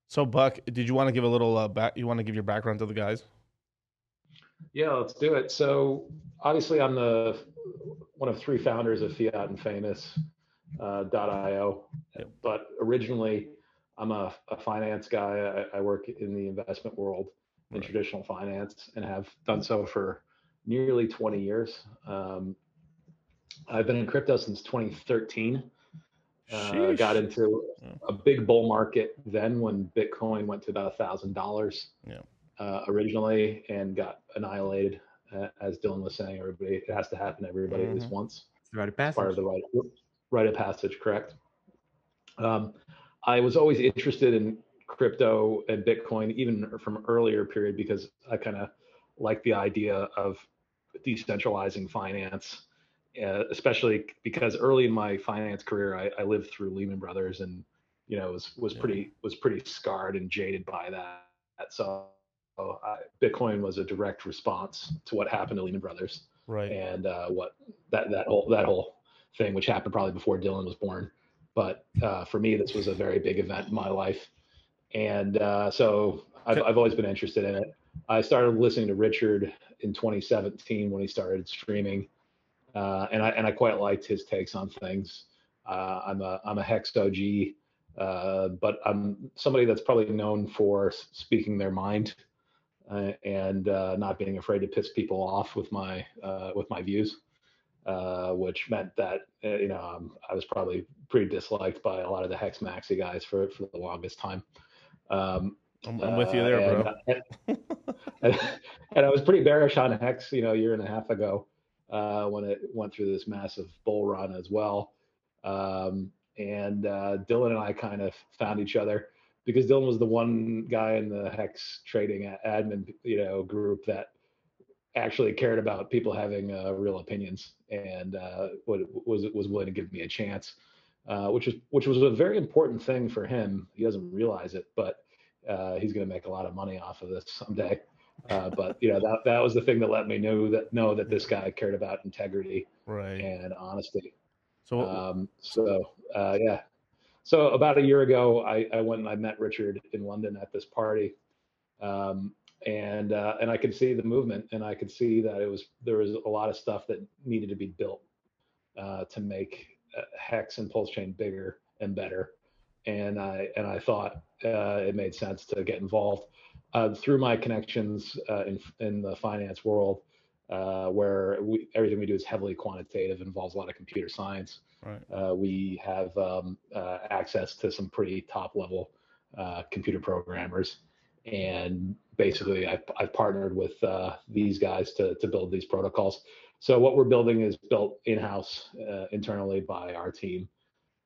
So Buck, did you want to give a little uh, back? You want to give your background to the guys? Yeah, let's do it. So obviously, I'm the one of three founders of Phiat and Phamous uh, .io, Yep. but originally I'm a, a finance guy. I, I work in the investment world in Right. traditional finance and have done so for nearly 20 years. Um, I've been in crypto since 2013. Uh, got into Yeah. a big bull market then when Bitcoin went to about a thousand dollars uh, originally and got annihilated. As Dylan was saying, everybody it has to happen to everybody at least Mhm. once. It's the rite of It's part of passage. the rite rite of passage, correct? Um, I was always interested in crypto and Bitcoin, even from earlier period, because I kind of like the idea of decentralizing finance, uh, especially because early in my finance career, I, I lived through Lehman Brothers, and you know was was Yeah. pretty was pretty scarred and jaded by that. So I, Bitcoin was a direct response to what happened to Lehman Brothers Right. and uh, what that that whole that whole thing, which happened probably before Dylan was born. But uh, for me, this was a very big event in my life, and uh, so I've. I've always been interested in it. I started listening to Richard in 2017 when he started streaming, uh, and I and I quite liked his takes on things. Uh, I'm a I'm a Hex OG, uh, but I'm somebody that's probably known for speaking their mind and uh, not being afraid to piss people off with my uh, with my views, uh, which meant that uh, you know um, I was probably pretty disliked by a lot of the Hex Maxi guys for for the longest time. Um, I'm, I'm with you uh, there, and, bro. and, and I was pretty bearish on Hex, you know, a year and a half ago uh, when it went through this massive bull run as well. Um, and uh, Dylan and I kind of found each other because Dylan was the one guy in the Hex trading admin, you know, group that actually cared about people having uh, real opinions and uh, was was willing to give me a chance, uh, which was which was a very important thing for him. He doesn't realize it, but uh, he's going to make a lot of money off of this someday. Uh, but you know that that was the thing that let me know that know that this guy cared about integrity Right. and honesty. So Um, so uh, yeah, so about a year ago, I, I went and I met Richard in London at this party, um, and uh, and I could see the movement, and I could see that it was there was a lot of stuff that needed to be built uh, to make uh, Hex and Pulse Chain bigger and better, and I and I thought uh, it made sense to get involved. Uh, through my connections uh, in in the finance world uh, where we, everything we do is heavily quantitative, involves a lot of computer science. right. Uh, we have um, uh, access to some pretty top level uh, computer programmers. And basically, I've, I've partnered with uh, these guys to, to build these protocols. So, what we're building is built in house uh, internally by our team.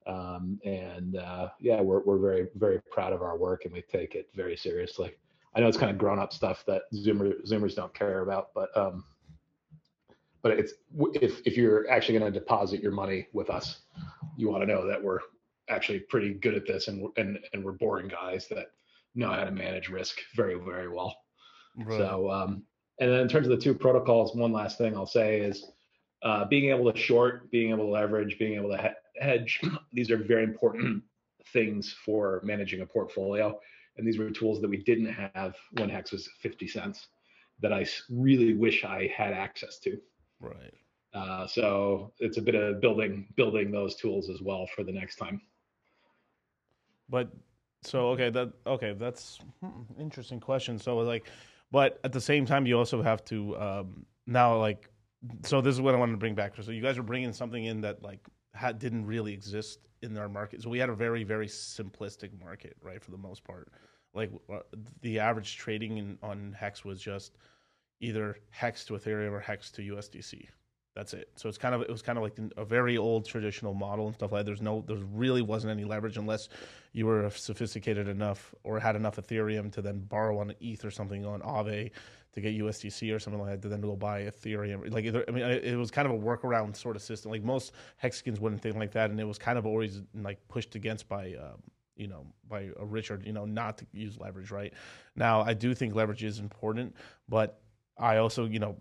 Um, and uh, yeah, we're, we're very, very proud of our work and we take it very seriously. I know it's kind of grown up stuff that Zoomer, Zoomers don't care about, but um, but it's if if you're actually going to deposit your money with us, you want to know that we're actually pretty good at this, and and and we're boring guys that know how to manage risk very very well. Right. So, um, and then in terms of the two protocols, one last thing I'll say is uh, being able to short, being able to leverage, being able to he- hedge. These are very important things for managing a portfolio. And these were tools that we didn't have when Hex was 50 cents that I really wish I had access to. Right. Uh, so it's a bit of building building those tools as well for the next time. But so okay, that okay, that's hmm, interesting question. So like, but at the same time, you also have to um, now like, so this is what I wanted to bring back. So you guys are bringing something in that like had, didn't really exist in our market. So we had a very very simplistic market, right, for the most part. Like uh, the average trading in, on Hex was just either Hex to Ethereum or Hex to USDC. That's it. So it's kind of it was kind of like a very old traditional model and stuff like. That. There's no there really wasn't any leverage unless you were sophisticated enough or had enough Ethereum to then borrow on ETH or something on Aave to get USDC or something like that to then go buy Ethereum. Like I mean, it was kind of a workaround sort of system. Like most hexicans wouldn't think like that, and it was kind of always like pushed against by. Um, you know, by Richard, you know, not to use leverage, right? Now, I do think leverage is important, but I also, you know,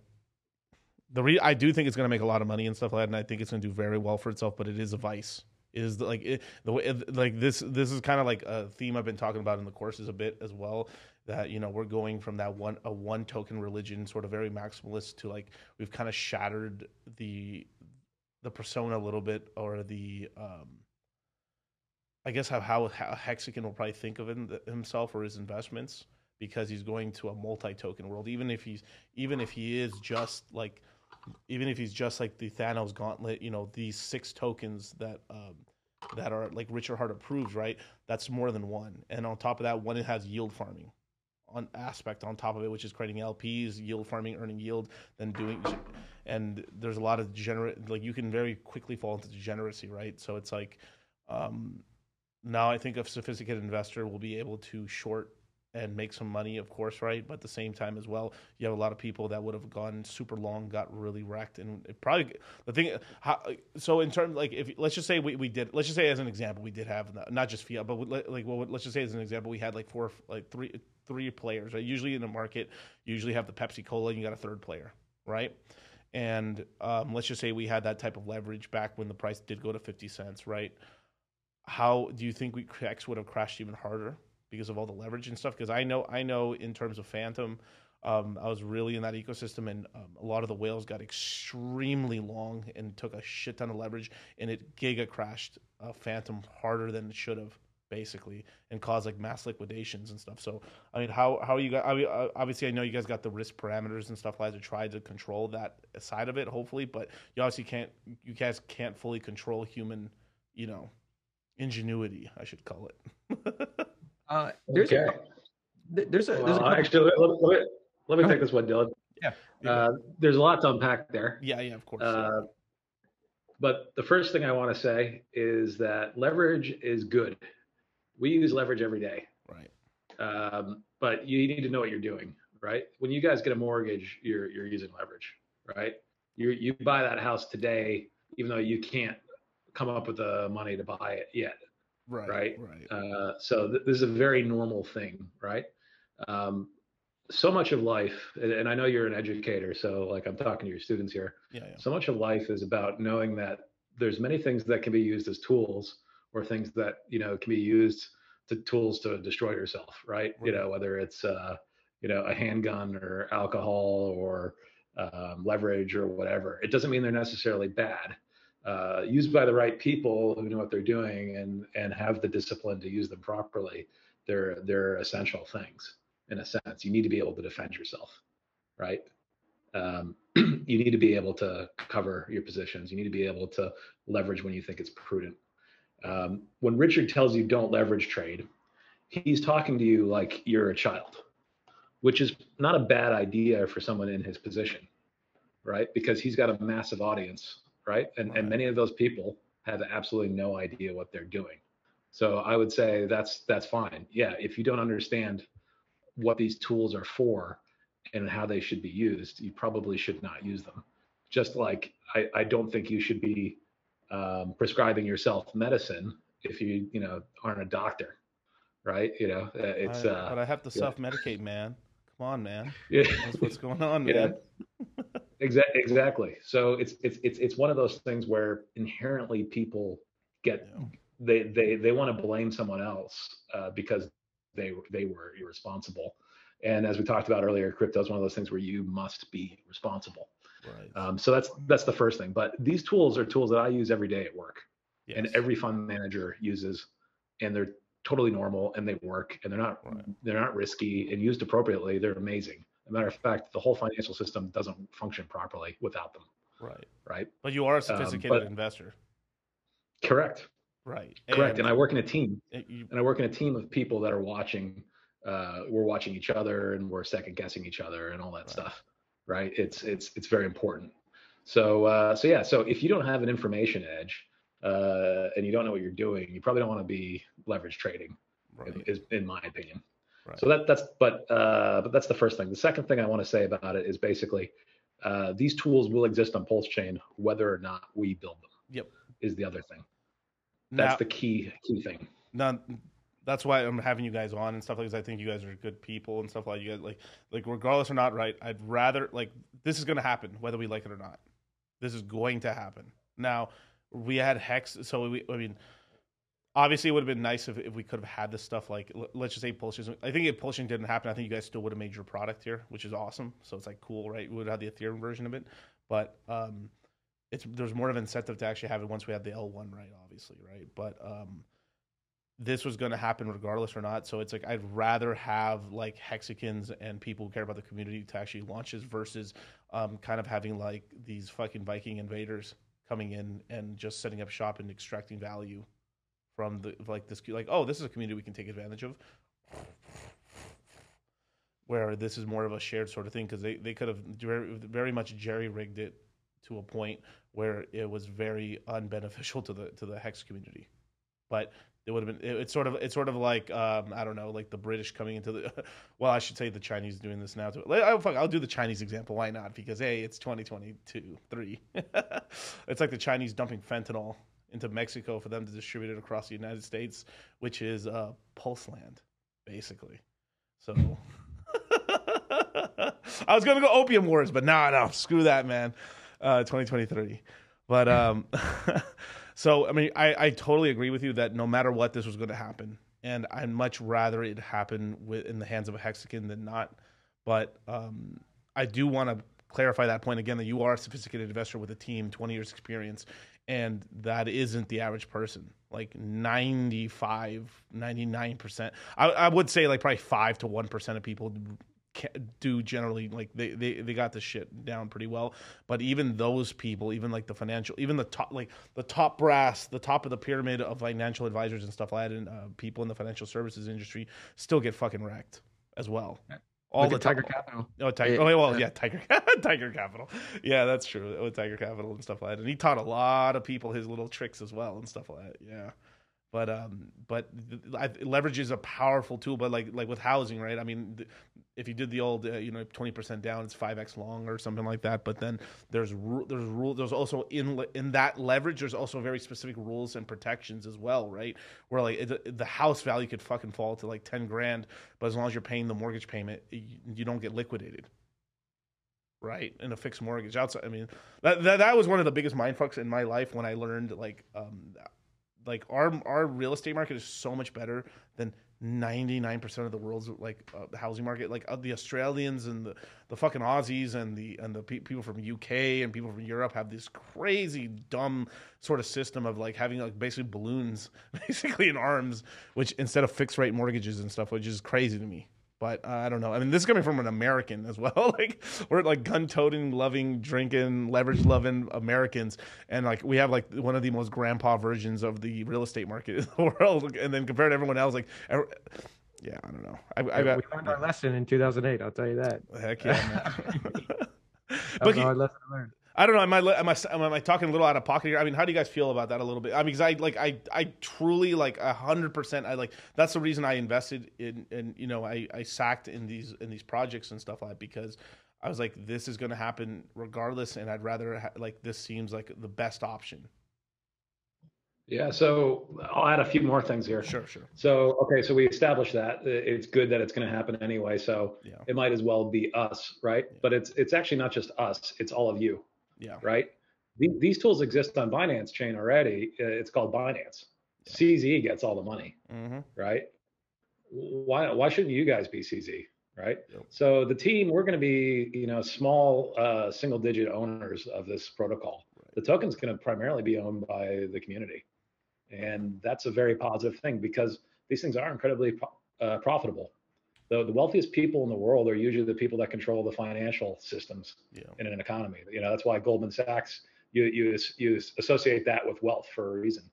the re- I do think it's going to make a lot of money and stuff like that, and I think it's going to do very well for itself. But it is a vice. It is like it, the way like this. This is kind of like a theme I've been talking about in the courses a bit as well. That you know we're going from that one a one token religion, sort of very maximalist, to like we've kind of shattered the the persona a little bit, or the um, I guess how how, how Hexican will probably think of him, himself or his investments because he's going to a multi-token world. Even if he's even if he is just like even if he's just like the Thanos gauntlet, you know, these six tokens that um, that are like Richard Heart approved, right? That's more than one. And on top of that, one it has yield farming on aspect on top of it, which is creating LPs, yield farming, earning yield, then doing and there's a lot of degenerate like you can very quickly fall into degeneracy, right? So it's like um now I think a sophisticated investor will be able to short and make some money, of course, right? But at the same time as well, you have a lot of people that would have gone super long, got really wrecked, and it probably the thing. How, so in terms like if let's just say we, we did, let's just say as an example, we did have not just fiat, but like well, let's just say as an example, we had like four, like three, three players. Right? Usually in the market, you usually have the Pepsi Cola, and you got a third player, right? And um, let's just say we had that type of leverage back when the price did go to fifty cents, right? How do you think we X would have crashed even harder? Because of all the leverage and stuff. Because I know, I know, in terms of Fantom, um, I was really in that ecosystem, and um, a lot of the whales got extremely long and took a shit ton of leverage, and it giga crashed uh, Fantom harder than it should have, basically, and caused like mass liquidations and stuff. So, I mean, how how you guys? I mean, uh, obviously, I know you guys got the risk parameters and stuff like to try to control that side of it, hopefully, but you obviously can't. You guys can't fully control human, you know, ingenuity. I should call it. Uh, there's okay. a, there's a, there's well, a actually let, let, me, let me take this one, Dylan. Yeah. Uh, there's a lot to unpack there. Yeah, yeah, of course. Uh, but the first thing I want to say is that leverage is good. We use leverage every day. Right. Um, but you need to know what you're doing, right? When you guys get a mortgage, you're you're using leverage, right? You you buy that house today, even though you can't come up with the money to buy it yet. Right. Right. Right. Uh, so th- this is a very normal thing, right? Um, so much of life, and I know you're an educator, so like I'm talking to your students here. Yeah, yeah. So much of life is about knowing that there's many things that can be used as tools, or things that you know can be used to tools to destroy yourself, right? right. You know, whether it's uh, you know a handgun or alcohol or um, leverage or whatever. It doesn't mean they're necessarily bad uh, used by the right people who know what they're doing and and have the discipline to use them properly, they're they're essential things in a sense. You need to be able to defend yourself, right? Um, you need to be able to cover your positions. You need to be able to leverage when you think it's prudent. Um, when Richard tells you don't leverage trade, he's talking to you like you're a child, which is not a bad idea for someone in his position, right? Because he's got a massive audience right? And right. and many of those people have absolutely no idea what they're doing. So I would say that's that's fine. Yeah, if you don't understand what these tools are for and how they should be used, you probably should not use them. Just like I, I don't think you should be um, prescribing yourself medicine if you you know aren't a doctor, right? You know, uh, it's. I, uh, but I have to self medicate, man. Come on, man. yeah. That's what's going on, Yeah. man. Exactly. Exactly. So it's it's it's it's one of those things where inherently people get Yeah. they they they want to blame someone else uh, because they they were irresponsible. And as we talked about earlier, crypto is one of those things where you must be responsible. Right. Um, so that's that's the first thing. But these tools are tools that I use every day at work, and every fund manager uses, and they're totally normal and they work and they're not Right. they're not risky and used appropriately. They're amazing. A matter of fact, the whole financial system doesn't function properly without them. right. Right. But you are a sophisticated Um, but- investor. Correct. Right. Correct. And I work in a team, you- and I work in a team of people that are watching. Uh, we're watching each other, and we're second guessing each other, and all that Right. stuff. Right. It's it's it's very important. So uh, so yeah. So if you don't have an information edge, uh, and you don't know what you're doing, you probably don't want to be leverage trading. right. is in my opinion. Right. So that that's but uh, but that's the first thing. The second thing I want to say about it is basically uh, these tools will exist on Pulse Chain whether or not we build them. Yep. Is the other thing. That's Now- the key key thing. Now, that's why I'm having you guys on and stuff like this. I think you guys are good people and stuff like you guys like like regardless or not, right? I'd rather like this is going to happen whether we like it or not. This is going to happen. Now we had hex, so we I mean. Obviously, it would have been nice if, if we could have had this stuff like let's just say Pulse Chain. I think if Pulse Chain didn't happen, I think you guys still would have made your product here, which is awesome. So it's like cool, right? We would have the Ethereum version of it, but um, it's there's more of an incentive to actually have it once we have the L1 right, obviously, right? But um, this was going to happen regardless or not. So it's like I'd rather have like Hexicans and people who care about the community to actually launch this versus um, kind of having like these fucking Viking invaders coming in and just setting up shop and extracting value from the like this like oh this is a community we can take advantage of. Where this is more of a shared sort of thing because they, they could have very, very much jerry rigged it to a point where it was very unbeneficial to the to the hex community. But it would have been it, it's sort of it's sort of like um, I don't know like the British coming into the well I should say the Chinese doing this now too. Like, oh, fuck, I'll do the Chinese example. Why not? Because hey, it's 2022 three. it's like the Chinese dumping fentanyl into Mexico for them to distribute it across the United States, which is uh, Pulse Land, basically. So I was gonna go opium wars, but no, no, screw that, man. Uh, 2023. But um, so I mean, I, I totally agree with you that no matter what, this was going to happen, and I'd much rather it happen in the hands of a Hexican than not. But um, I do want to clarify that point again that you are a sophisticated investor with a team, 20 years experience, and that isn't the average person. Like 95, 99%. I, I would say like probably 5 to 1% of people do generally like they, they they got this shit down pretty well but even those people even like the financial even the top like the top brass the top of the pyramid of financial advisors and stuff like that and uh, people in the financial services industry still get fucking wrecked as well all Look the Tiger top- Capital. Oh, Tiger. Oh, well, yeah. yeah, Tiger. Tiger Capital. Yeah, that's true. With Tiger Capital and stuff like that, and he taught a lot of people his little tricks as well and stuff like that. Yeah, but um, but leverage is a powerful tool. But like like with housing, right? I mean, th- if you did the old, uh, you know, twenty percent down, it's five x long or something like that. But then there's ru- there's rule. There's also in le- in that leverage. There's also very specific rules and protections as well, right? Where like it, the house value could fucking fall to like ten grand, but as long as you're paying the mortgage payment, you, you don't get liquidated right in a fixed mortgage outside i mean that, that that was one of the biggest mind fucks in my life when i learned like um like our our real estate market is so much better than 99% of the world's like uh, housing market. Like uh, the australians and the the fucking aussies and the and the pe- people from uk and people from europe have this crazy dumb sort of system of like having like basically balloons basically in arms which instead of fixed rate mortgages and stuff which is crazy to me but uh, I don't know. I mean, this is coming from an American as well. like we're like gun-toting, loving, drinking, leverage-loving Americans, and like we have like one of the most grandpa versions of the real estate market in the world. And then compared to everyone else, like, ev- yeah, I don't know. I, I got we learned our lesson in 2008. I'll tell you that. heck yeah. Man. That was a you- hard lesson to learn. I don't know. Am I, am I am I talking a little out of pocket here? I mean, how do you guys feel about that a little bit? I mean, because I like I I truly like a hundred percent. I like that's the reason I invested in and you know I I sacked in these in these projects and stuff like that because I was like this is going to happen regardless, and I'd rather ha- like this seems like the best option. Yeah, so I'll add a few more things here. Sure, sure. So, okay, so we established that uh, it's good that it's going to happen anyway. So Yeah. it might as well be us, right? Yeah. But it's it's actually not just us; it's all of you, Yeah. right? The- These tools exist on Binance Chain already. Uh, It's called Binance. Yeah. CZ gets all the money, Mm-hmm. right? Why why shouldn't you guys be CZ, right? Yep. So the team, we're going to be you know small uh, single digit owners of this protocol. The token's going to primarily be owned by the community, and that's a very positive thing because these things are incredibly uh, profitable. The, the wealthiest people in the world are usually the people that control the financial systems Yeah. in an economy. You know, that's why Goldman Sachs you you you associate that with wealth for a reason,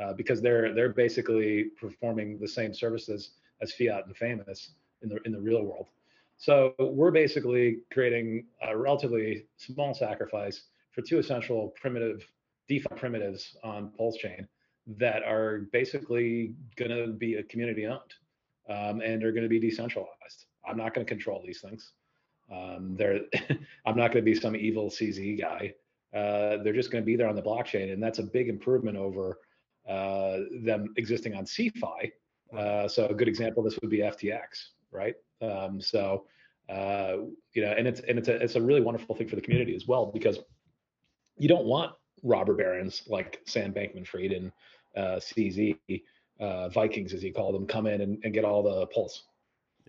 uh, because they're they're basically performing the same services as phiat and phamous in the in the real world. So we're basically creating a relatively small sacrifice for two essential primitive DeFi primitives on Pulse Chain that are basically going to be a community owned um, and are going to be decentralized. I'm not going to control these things. Um, they're I'm not going to be some evil CZ guy. Uh, they're just going to be there on the blockchain, and that's a big improvement over uh, them existing on CeFi. Uh, so a good example of this would be FTX, right? Um, so uh, you know, and it's and it's a it's a really wonderful thing for the community as well because you don't want robber barons like Sam Bankman-Fried and uh, CZ uh, Vikings, as he called them, come in and, and get all the pulse.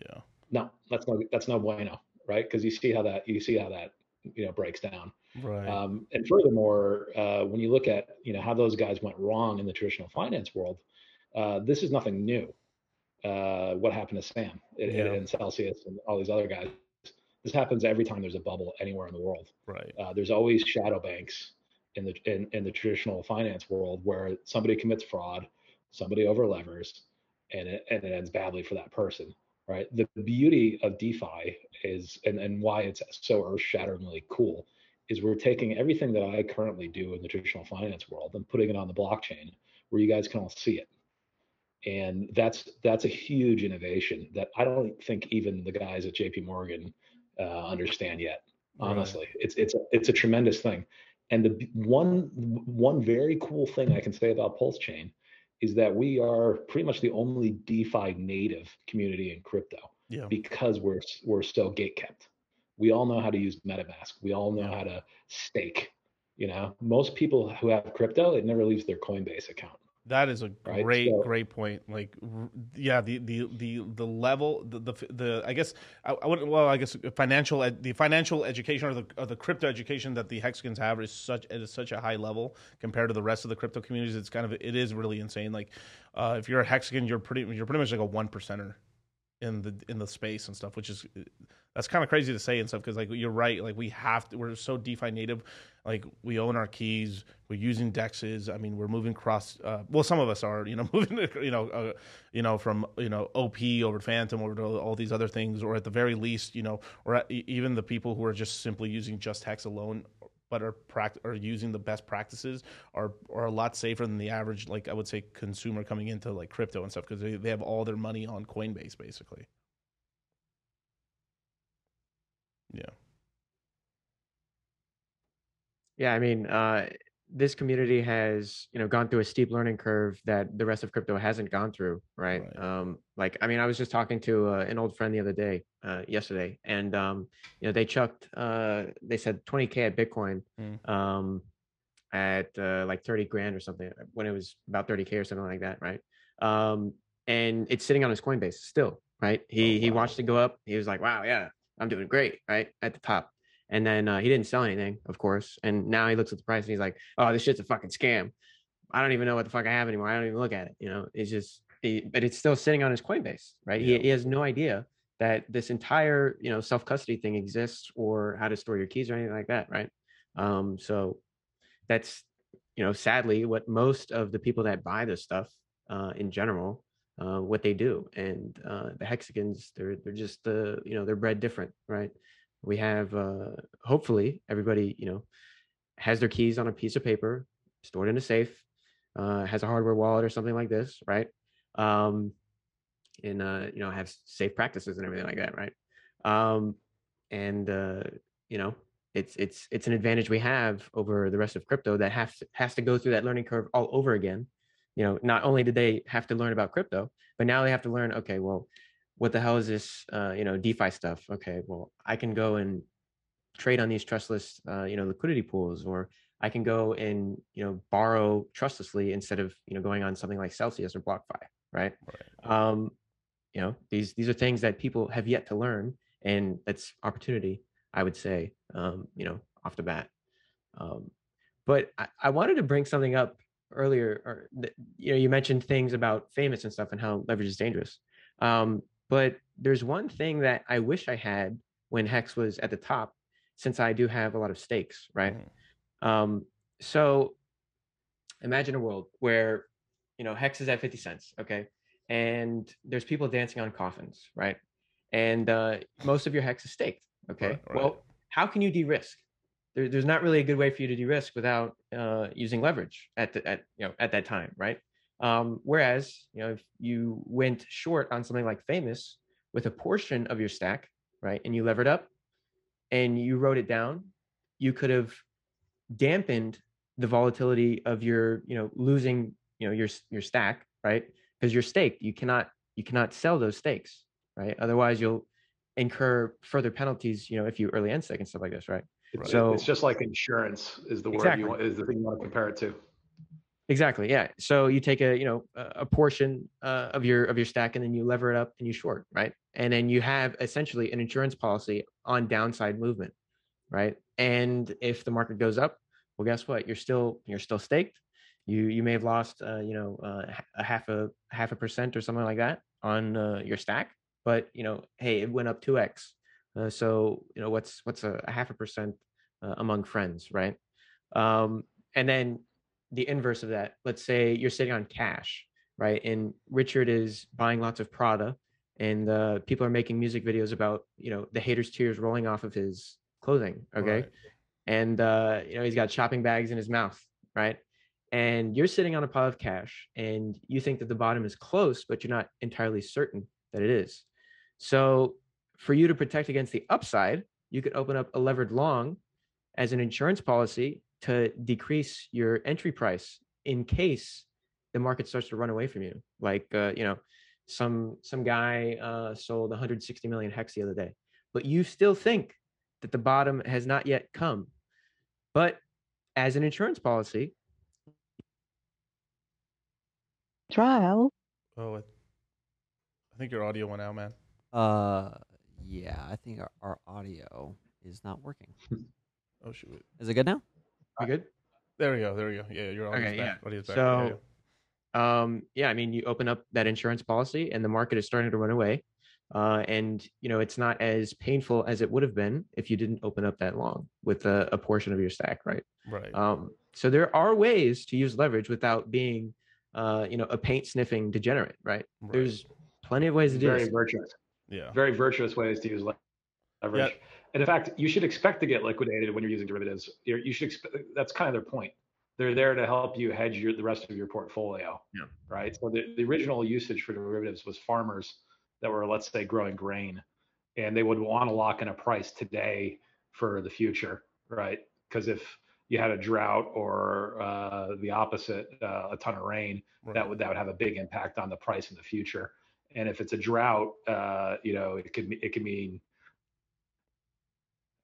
Yeah. No, that's no that's no bueno, right? Because you see how that you see how that you know breaks down. Right. Um, and furthermore, uh, when you look at you know how those guys went wrong in the traditional finance world, uh, this is nothing new. Uh, what happened to Sam and, Yeah. and Celsius and all these other guys? This happens every time there's a bubble anywhere in the world. right. Uh, there's always shadow banks in the in, in the traditional finance world where somebody commits fraud, somebody over levers, and it, and it ends badly for that person. Right. The beauty of DeFi is and, and why it's so earth shatteringly cool is we're taking everything that I currently do in the traditional finance world and putting it on the blockchain where you guys can all see it. And that's that's a huge innovation that I don't think even the guys at JP Morgan uh, understand yet Right. honestly it's it's a, it's a tremendous thing and the one one very cool thing i can say about pulse chain is that we are pretty much the only defi native community in crypto Yeah. because we're we're so gate kept we all know how to use metamask we all know Yeah. how to stake you know most people who have crypto it never leaves their coinbase account That is a Right, great, so- great point. Like, yeah, the the the the level, the the, the I guess I, I wouldn't. Well, I guess financial, ed- the financial education or the or the crypto education that the Hexicans have is such it is such a high level compared to the rest of the crypto communities. It's kind of it is really insane. Like, uh, if you're a Hexican, you're pretty you're pretty much like a one percenter in the in the space and stuff, which is that's kind of crazy to say and stuff because like you're right. Like we have to, we're so DeFi native. Like we own our keys. We're using dexes. I mean, we're moving cross. Uh, well, some of us are, you know, moving, you know, uh, you know, from you know OP over to Fantom over to all these other things, or at the very least, you know, or even the people who are just simply using just Hex alone, but are pract- are using the best practices are are a lot safer than the average, like I would say, consumer coming into like crypto and stuff because they, they have all their money on Coinbase basically. Yeah. Yeah, I mean, uh, this community has, you know, gone through a steep learning curve that the rest of crypto hasn't gone through, right? Right. Um, like, I mean, I was just talking to uh, an old friend the other day, uh, yesterday, and um, you know, they chucked, uh, they said 20k at Bitcoin, Mm. um, at uh, like 30 grand or something when it was about 30k or something like that, right? Um, and it's sitting on his Coinbase still, right? He Oh, he watched it go up. He was like, wow, yeah, I'm doing great, right? At the top. And then uh, he didn't sell anything, of course. And now he looks at the price and he's like, "Oh, this shit's a fucking scam. I don't even know what the fuck I have anymore. I don't even look at it. You know, it's just, he, but it's still sitting on his Coinbase, right? Yeah. He, he has no idea that this entire, you know, self custody thing exists or how to store your keys or anything like that, right? Um, so that's, you know, sadly what most of the people that buy this stuff, uh, in general, uh, what they do. And uh, the hexicans, they're they're just uh, you know, they're bred different, right? We have uh hopefully everybody you know has their keys on a piece of paper stored in a safe uh has a hardware wallet or something like this right? Um and uh you know have safe practices and everything like that right? Um and uh you know it's it's it's an advantage we have over the rest of crypto that has has to go through that learning curve all over again. You know, not only did they have to learn about crypto, but now they have to learn, okay, well, what the hell is this, uh, you know, DeFi stuff? Okay, well, I can go and trade on these trustless, uh, you know, liquidity pools, or I can go and you know borrow trustlessly instead of you know going on something like Celsius or BlockFi, right? right. Um, you know, these these are things that people have yet to learn, and that's opportunity, I would say, um, you know, off the bat. Um, but I, I wanted to bring something up earlier, or you know, you mentioned things about phamous and stuff and how leverage is dangerous. Um, but there's one thing that I wish I had when Hex was at the top, since I do have a lot of stakes, right? Mm. Um, so imagine a world where, you know, Hex is at 50 cents, okay? And there's people dancing on coffins, right? And uh, most of your Hex is staked, okay? Right, right. Well, how can you de-risk? There, there's not really a good way for you to de-risk without uh, using leverage at the, at you know at that time, right? Um, whereas you know if you went short on something like phamous with a portion of your stack, right, and you levered up and you wrote it down, you could have dampened the volatility of your you know losing you know your your stack right because you're staked. You cannot you cannot sell those stakes right? Otherwise you'll incur further penalties you know if you early end stake and stuff like this right, so it's just like insurance is the word exactly. you want is the thing you want to compare it to exactly yeah so you take a you know a portion uh, of your of your stack and then you lever it up and you short right and then you have essentially an insurance policy on downside movement right? And if the market goes up, well, guess what? You're still you're still staked. You you may have lost uh, you know uh, a half a half a percent or something like that on uh, your stack, but you know, hey, it went up two x. Uh, so you know what's what's a, a half a percent uh, among friends, right? Um, and then the inverse of that. Let's say you're sitting on cash, right? And Richard is buying lots of Prada, and uh, people are making music videos about you know the haters' tears rolling off of his clothing. Okay. Right. And, uh, you know, he's got shopping bags in his mouth. Right. And you're sitting on a pile of cash and you think that the bottom is close, but you're not entirely certain that it is. So for you to protect against the upside, you could open up a levered long as an insurance policy to decrease your entry price in case the market starts to run away from you. Like, uh, you know, some some guy uh, sold 160 million hex the other day, but you still think that the bottom has not yet come. But as an insurance policy, trial. Oh, I think your audio went out, man. Uh, yeah, I think our, our audio is not working. oh shoot! Is it good now? You good? There we go. There we go. Yeah, your audio's okay, back. Yeah. Audio's back. So, yeah, um, yeah, I mean, you open up that insurance policy, and the market is starting to run away. Uh, and you know it's not as painful as it would have been if you didn't open up that long with a, a portion of your stack, right? Right. Um, so there are ways to use leverage without being, uh, you know, a paint sniffing degenerate, right? right? There's plenty of ways to do very this. virtuous. Yeah. Very virtuous ways to use leverage. Yep. And in fact, you should expect to get liquidated when you're using derivatives. You're, you should expect that's kind of their point. They're there to help you hedge your, the rest of your portfolio. Yeah. Right. So the, the original usage for derivatives was farmers that were, let's say, growing grain, and they would want to lock in a price today for the future, right? Because if you had a drought or uh, the opposite, uh, a ton of rain, right. that would that would have a big impact on the price in the future. And if it's a drought, uh, you know, it could it could mean,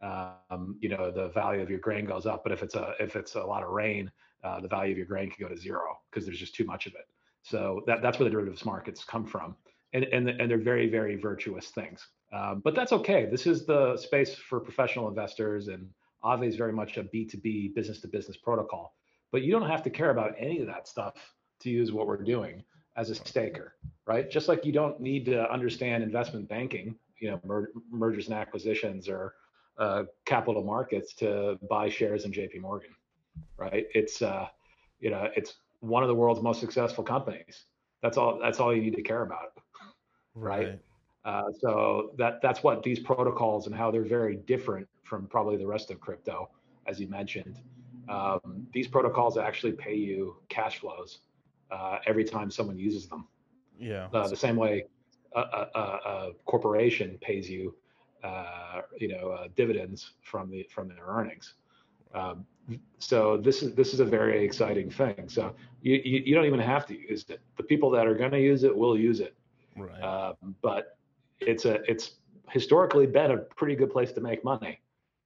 um, you know, the value of your grain goes up. But if it's a if it's a lot of rain, uh, the value of your grain can go to zero because there's just too much of it. So that that's where the derivatives markets come from and and, and they're very very virtuous things. Um, but that's okay. This is the space for professional investors, and Aave is very much a B2B business to business protocol. But you don't have to care about any of that stuff to use what we're doing as a staker, right? Just like you don't need to understand investment banking, you know, mer- mergers and acquisitions or uh, capital markets to buy shares in JP Morgan, right? It's uh, you know, it's one of the world's most successful companies. That's all. That's all you need to care about right? right? Uh, so that that's what these protocols and how they're very different from probably the rest of crypto, as you mentioned. Um, these protocols actually pay you cash flows uh, every time someone uses them. Yeah. Uh, the same way a, a, a corporation pays you, uh, you know, uh, dividends from the from their earnings. Um, so this is this is a very exciting thing. So you, you, you don't even have to use it. The people that are going to use it will use it. Right. Um, but it's a it's historically been a pretty good place to make money.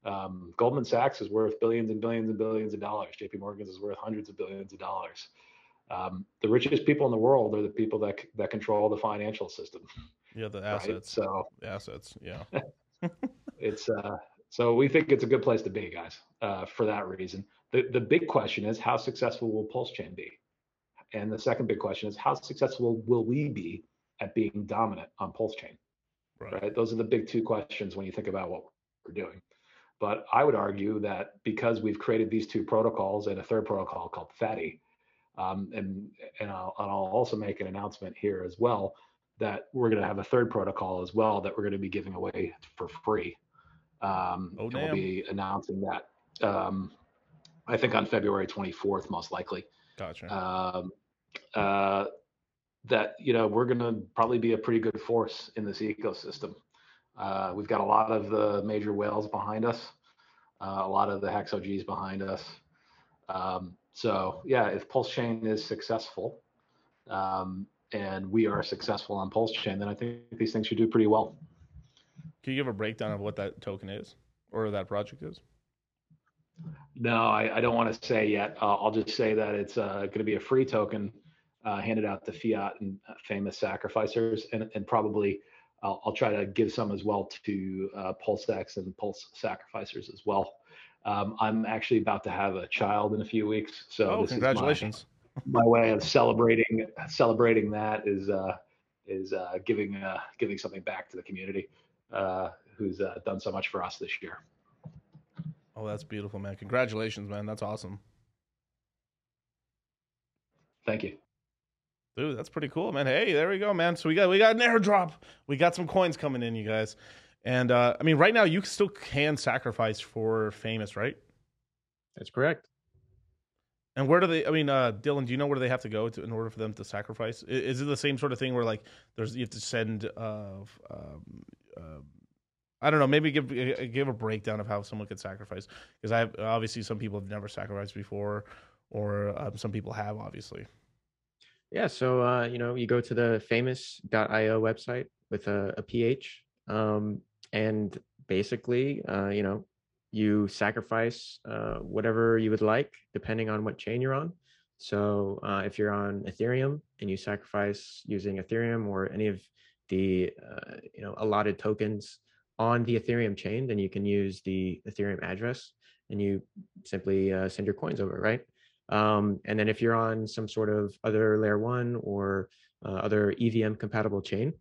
Um, Goldman Sachs is worth billions and billions and billions of dollars. J.P. Morgan's is worth hundreds of billions of dollars. Um, the richest people in the world are the people that that control the financial system. Yeah, the right? assets. So The assets. Yeah. it's uh, so we think it's a good place to be, guys, uh, for that reason. The the big question is how successful will Pulse Chain be, and the second big question is how successful will we be at being dominant on Pulse Chain? Right. right? Those are the big two questions when you think about what we're doing. But I would argue that because we've created these two protocols and a third protocol called Fatty, um, and and I'll, and I'll also make an announcement here as well that we're going to have a third protocol as well that we're going to be giving away for free. Um, Oh, and we'll be announcing that um, I think on February 24th, most likely. Gotcha. Um, uh, that you know we're going to probably be a pretty good force in this ecosystem. Uh, we've got a lot of the major whales behind us, uh, a lot of the hex OGs behind us. Um, so yeah, if Pulse Chain is successful, um, and we are successful on Pulse Chain, then I think these things should do pretty well. Can you give a breakdown of what that token is or that project is? No, I, I don't want to say yet. Uh, I'll just say that it's uh, going to be a free token uh, handed out to phiat and uh, phamous sacrificers, and, and probably I'll, I'll try to give some as well to uh, PulseX and Pulse sacrificers as well. Um, I'm actually about to have a child in a few weeks, so oh, this congratulations. Is my, my way of celebrating celebrating that is uh, is uh, giving uh, giving something back to the community uh, who's uh, done so much for us this year. Oh, that's beautiful, man. Congratulations, man. That's awesome. Thank you. Dude, that's pretty cool, man. Hey, there we go, man. So we got we got an airdrop. We got some coins coming in, you guys. And uh I mean, right now you still can sacrifice for phamous, right? That's correct. And where do they? I mean, uh Dylan, do you know where they have to go to in order for them to sacrifice? I- Is it the same sort of thing where like there's you have to send uh, um, uh I don't know. Maybe give uh, give a breakdown of how someone could sacrifice because I obviously some people have never sacrificed before, or um, some people have obviously. Yeah, so uh, you know, you go to the phamous.io website with a, a PH, um, and basically, uh, you know, you sacrifice uh, whatever you would like, depending on what chain you're on. So uh, if you're on Ethereum and you sacrifice using Ethereum or any of the uh, you know allotted tokens on the Ethereum chain, then you can use the Ethereum address and you simply uh, send your coins over, right? Um, and then if you're on some sort of other layer one or uh, other EVM compatible chain,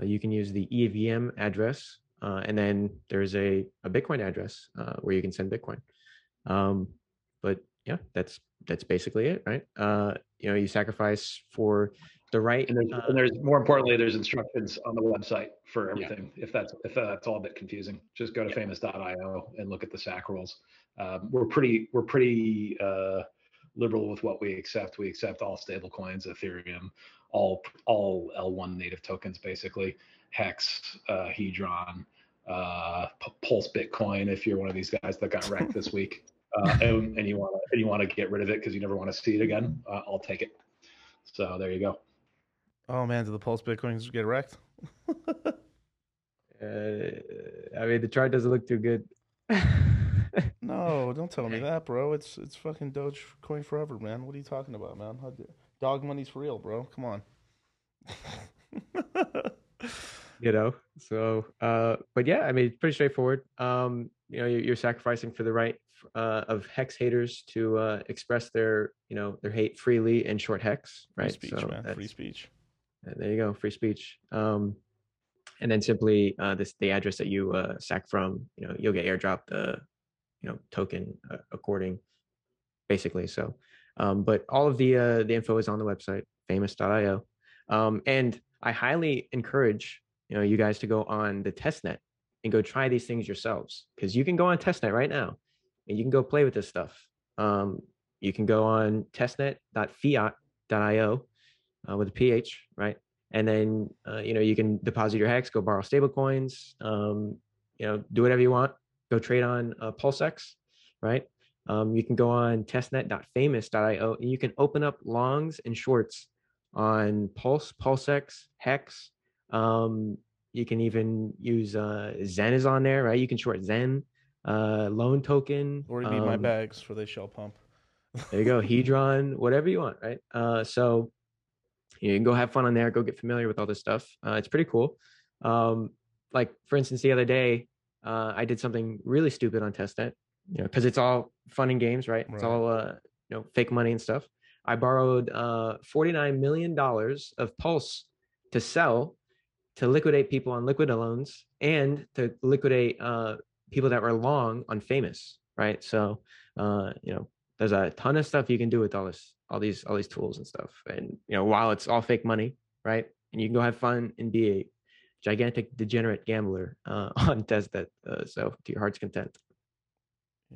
uh, you can use the EVM address. Uh, and then there's a, a Bitcoin address uh, where you can send Bitcoin. Um, but yeah, that's that's basically it, right? Uh, you know, you sacrifice for the right. And there's, uh, and there's more importantly, there's instructions on the website for everything. If that's if that's all a bit confusing, just go to Yeah. phamous.io and look at the SAC rules. Um, we're pretty we're pretty uh, liberal with what we accept. We accept all stable coins, Ethereum, all all L1 native tokens, basically Hex, uh, Hedron, uh, P- Pulse Bitcoin. If you're one of these guys that got wrecked this week. Uh, and, and you want to you want to get rid of it because you never want to see it again, uh, I'll take it. So there you go. Oh man, did the Pulse Bitcoins get wrecked? uh, I mean, the chart doesn't look too good. No, don't tell me that, bro. It's it's fucking Dogecoin forever, man. What are you talking about, man? How d- Dog money's real, bro. Come on. You know so uh but yeah i mean pretty straightforward um you know you're, you're sacrificing for the right uh of hex haters to uh express their you know their hate freely in short hex right Free speech, so man. Free speech. uh, there you go free speech um and then simply uh this the address that you uh sack from you know you'll get airdrop the you know token uh, according basically so um but all of the uh the info is on the website phamous.io um and i highly encourage you know you guys to go on the testnet and go try these things yourselves because you can go on testnet right now and you can go play with this stuff um you can go on testnet.phiat.io uh, with a ph right and then uh, you know you can deposit your hex go borrow stable coins um, you know do whatever you want go trade on uh, pulsex right Um, you can go on testnet.phamous.io and you can open up longs and shorts on Pulse, PulseX, Hex. Um, you can even use uh, Zen is on there, right? You can short Zen, uh, loan token. Or you need my um, bags for they shell pump. there you go, Hedron, whatever you want, right? Uh, so you can go have fun on there, go get familiar with all this stuff. Uh, it's pretty cool. Um, like for instance, the other day, uh, I did something really stupid on testnet, you know, because it's all fun and games, right? It's all uh, you know, fake money and stuff. I borrowed uh, forty nine million dollars of Pulse to sell to liquidate people on liquid loans and to liquidate uh, people that were long on Phamous, right? So, uh, you know, there's a ton of stuff you can do with all this, all these, all these tools and stuff. And you know, while it's all fake money, right? And you can go have fun and be a gigantic degenerate gambler uh, on testnet. Uh, so to your heart's content.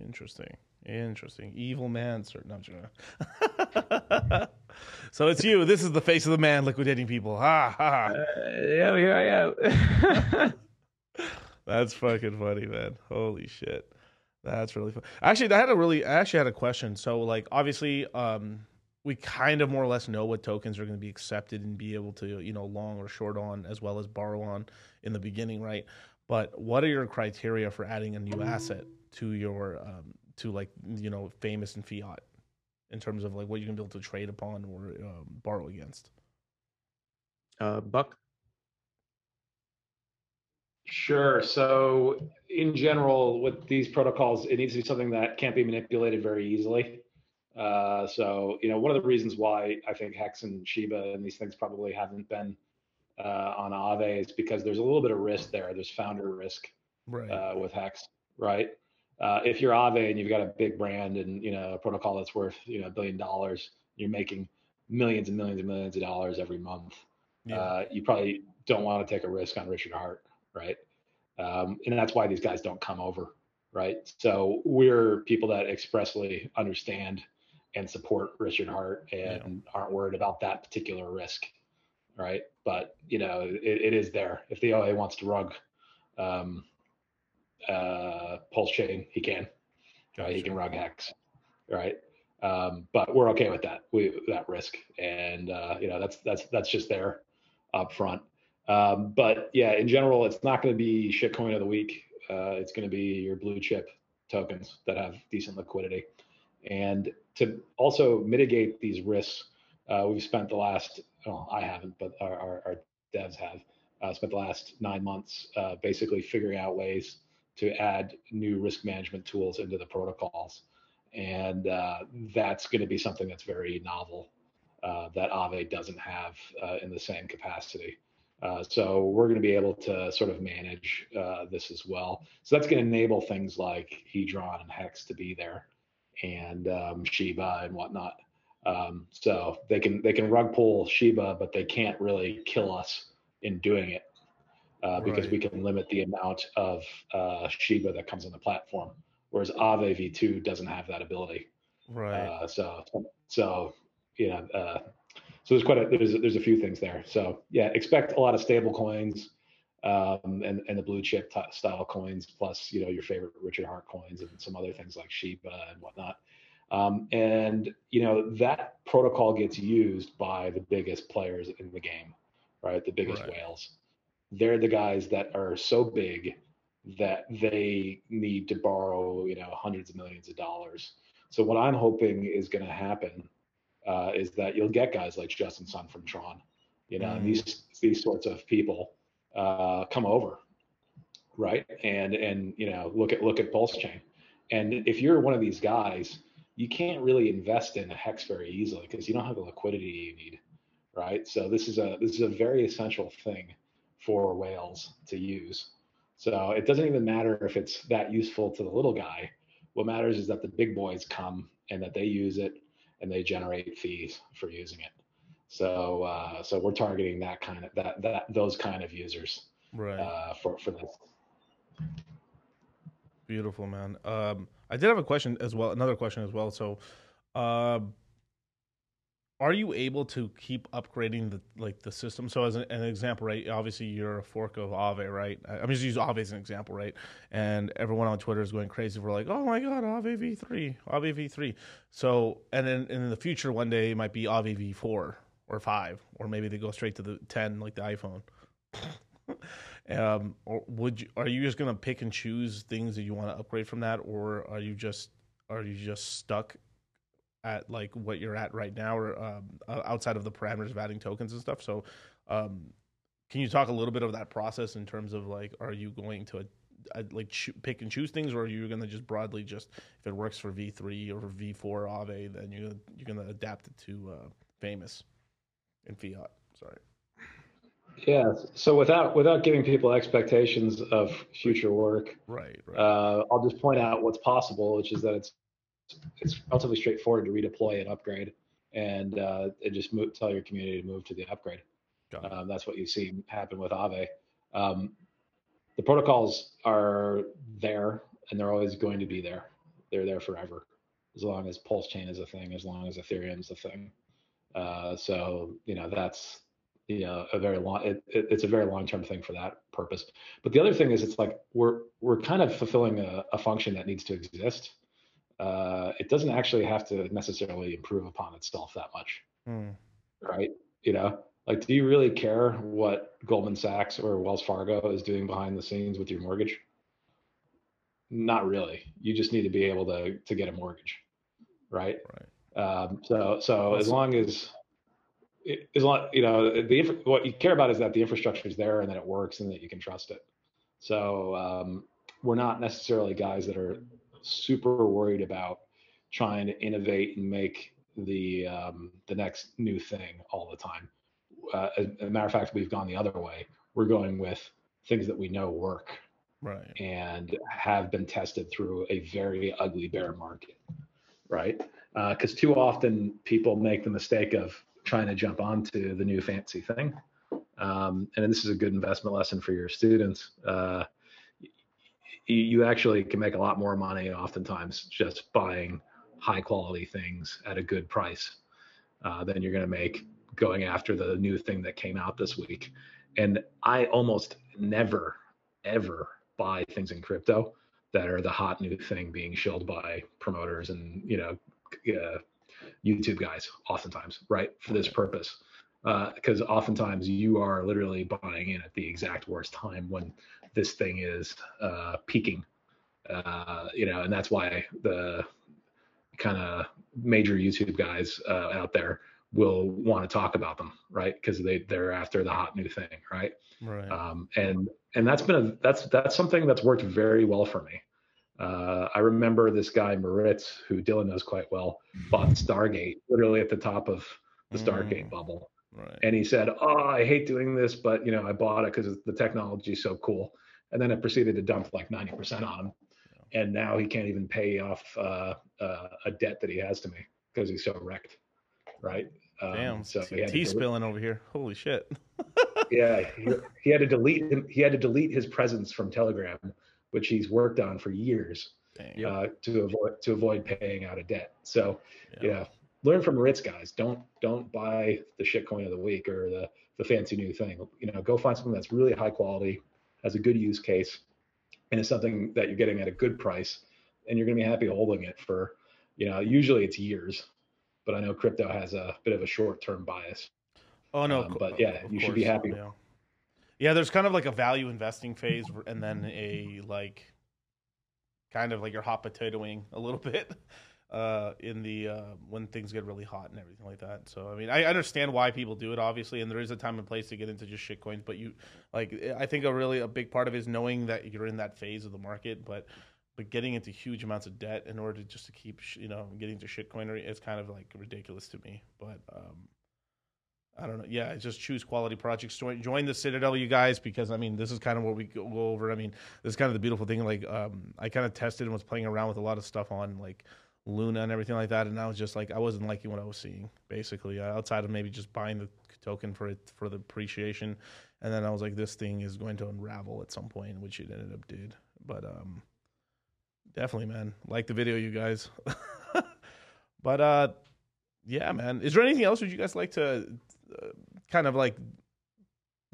Interesting. Interesting. Evil man, sir. No, I'm so it's you. This is the face of the man liquidating people. Ha ha. Uh, yeah, here I am. That's fucking funny, man. Holy shit. That's really fun. Actually, I had a really I actually had a question. So like obviously um we kind of more or less know what tokens are going to be accepted and be able to, you know, long or short on as well as borrow on in the beginning, right? But what are your criteria for adding a new asset to your um to like, you know, phamous and phiat in terms of like what you can be able to trade upon or um, borrow against? uh, Buck. Sure. So in general, with these protocols, it needs to be something that can't be manipulated very easily. Uh, so you know, one of the reasons why I think Hex and Shiba and these things probably haven't been uh, on Aave is because there's a little bit of risk there. There's founder risk Right. uh, with Hex, right? Uh, if you're Aave and you've got a big brand and you know a protocol that's worth you know a billion dollars, you're making millions and millions and millions of dollars every month yeah. uh, you probably don't want to take a risk on Richard Heart, right? Um, and that's why these guys don't come over, right? So we're people that expressly understand and support Richard Heart and aren't worried about that particular risk, right? But you know, it, it is there. If the OA wants to rug um, uh, Pulse Chain, he can. Right? He can rug Hex, right? Um, but we're okay with that. We that risk, and uh, you know that's that's that's just there up front. Um, but yeah, in general, it's not going to be shitcoin of the week. Uh, it's going to be your blue chip tokens that have decent liquidity. And to also mitigate these risks, uh, we've spent the last, well, I haven't, but our, our, our devs have uh, spent the last nine months uh, basically figuring out ways to add new risk management tools into the protocols. And uh, that's going to be something that's very novel uh, that Aave doesn't have uh, in the same capacity. Uh, so we're going to be able to sort of manage uh, this as well. So that's going to enable things like Hedron and Hex to be there, and um, Shiba and whatnot. Um, so they can they can rug pull Shiba, but they can't really kill us in doing it uh, because Right. we can limit the amount of uh, Shiba that comes on the platform. Whereas Aave V2 doesn't have that ability. right. Uh, so so you know uh, so there's quite a there's there's a few things there. So yeah, expect a lot of stable coins um, and and the blue chip t- style coins plus you know your favorite Richard Heart coins and some other things like Shiba and whatnot. Um, and you know that protocol gets used by the biggest players in the game, right? The biggest Right. whales. They're the guys that are so big that they need to borrow you know hundreds of millions of dollars. So what I'm hoping is going to happen uh, is that you'll get guys like Justin Sun from Tron, you know, and these these sorts of people uh, come over, right? And and you know look at look at Pulse Chain, and if you're one of these guys, you can't really invest in a hex very easily because you don't have the liquidity you need, right? So this is a this is a very essential thing for whales to use. So it doesn't even matter if it's that useful to the little guy. What matters is that the big boys come and that they use it and they generate fees for using it. So uh, so we're targeting that kind of that that those kind of users right. uh, for for this. Beautiful, man. Um, I did have a question as well. Another question as well. So, um, are you able to keep upgrading the like the system? So as an, an example, right? Obviously, you're a fork of Aave, right? I'm just use Aave as an example, right? And everyone on Twitter is going crazy for like, oh my god, Aave v3, Aave v3. So and then and in the future, one day it might be Aave v4 or five, or maybe they go straight to the 10 like the iPhone. um, or would you? Are you just gonna pick and choose things that you want to upgrade from that, or are you just are you just stuck at like what you're at right now, or um, outside of the parameters of adding tokens and stuff? So, um, can you talk a little bit of that process in terms of like, are you going to uh, like pick and choose things, or are you gonna just broadly just if it works for V three or V four Aave, then you're gonna, you're gonna adapt it to uh, Phamous and Phiat? Sorry. Yeah. So without without giving people expectations of future work, Right. Right. uh, I'll just point out what's possible, which is that it's it's relatively straightforward to redeploy and upgrade, and uh, and just move, tell your community to move to the upgrade. Um, that's what you see happen with Aave. Um, the protocols are there, and they're always going to be there. They're there forever, as long as Pulse Chain is a thing, as long as Ethereum's a thing. Uh, so you know that's you know a very long. It, it, it's a very long term thing for that purpose. But the other thing is, it's like we're we're kind of fulfilling a, a function that needs to exist. Uh, it doesn't actually have to necessarily improve upon itself that much Hmm. right? You know, like, do you really care what Goldman Sachs or Wells Fargo is doing behind the scenes with your mortgage? Not really. You just need to be able to to get a mortgage, right? Right. Um, so so as long as as long you know the what you care about is that the infrastructure is there and that it works and that you can trust it. So um, we're not necessarily guys that are super worried about trying to innovate and make the um, the next new thing all the time. Uh, as a matter of fact, we've gone the other way. We're going with things that we know work Right. and have been tested through a very ugly bear market, right? Because too often people make the mistake of trying to jump onto the new fancy thing. Um, and this is a good investment lesson for your students. Uh, you actually can make a lot more money oftentimes just buying high quality things at a good price uh, than you're going to make going after the new thing that came out this week. And I almost never, ever buy things in crypto that are the hot new thing being shilled by promoters and you know uh, YouTube guys oftentimes right for this purpose. Because oftentimes you are literally buying in at the exact worst time when this thing is uh, peaking. Uh, you know and that's why the kind of major YouTube guys uh, out there will want to talk about them right because they they're after the hot new thing right Right. um, and and that's been a that's that's something that's worked very well for me. Uh, I remember this guy Moritz, who Dylan knows quite well, bought Stargate literally at the top of the Stargate Mm. bubble, right. and he said, "Oh, I hate doing this, but you know, I bought it because the technology is so cool." And then it proceeded to dump like 90% on him, and now he can't even pay off uh, uh, a debt that he has to me because he's so wrecked, right? Um, Damn. so he tea spilling over here. Holy shit. yeah he, he had to delete him he had to delete his presence from telegram which he's worked on for years uh, to avoid to avoid paying out of debt so Yeah. yeah learn from Ritz guys don't don't buy the shit coin of the week or the the fancy new thing you know go find something that's really high quality has a good use case and is something that you're getting at a good price and you're going to be happy holding it for you know usually it's years but i know crypto has a bit of a short term bias Oh no, Um, but yeah, you should be happy. Yeah. yeah, there's kind of like a value investing phase, and then a like, kind of like you're hot potatoing a little bit, uh, in the uh, when things get really hot and everything like that. So I mean, I understand why people do it, obviously, and there is a time and place to get into just shit coins. But you, like, I think a really a big part of it is knowing that you're in that phase of the market, but. But getting into huge amounts of debt in order to just to keep, you know, getting to shitcoinery is kind of like ridiculous to me. But um, I don't know. Yeah, just choose quality projects. Join, join the Citadel, you guys, because I mean, this is kind of what we go go over. I mean, this is kind of the beautiful thing. Like, um, I kind of tested and was playing around with a lot of stuff on like Luna and everything like that, and I was just like, I wasn't liking what I was seeing, basically, outside of maybe just buying the token for it for the appreciation, and then I was like, this thing is going to unravel at some point, which it ended up did. But um, definitely, man, like the video, you guys. but uh yeah, man. Is there anything else would you guys like to uh, kind of like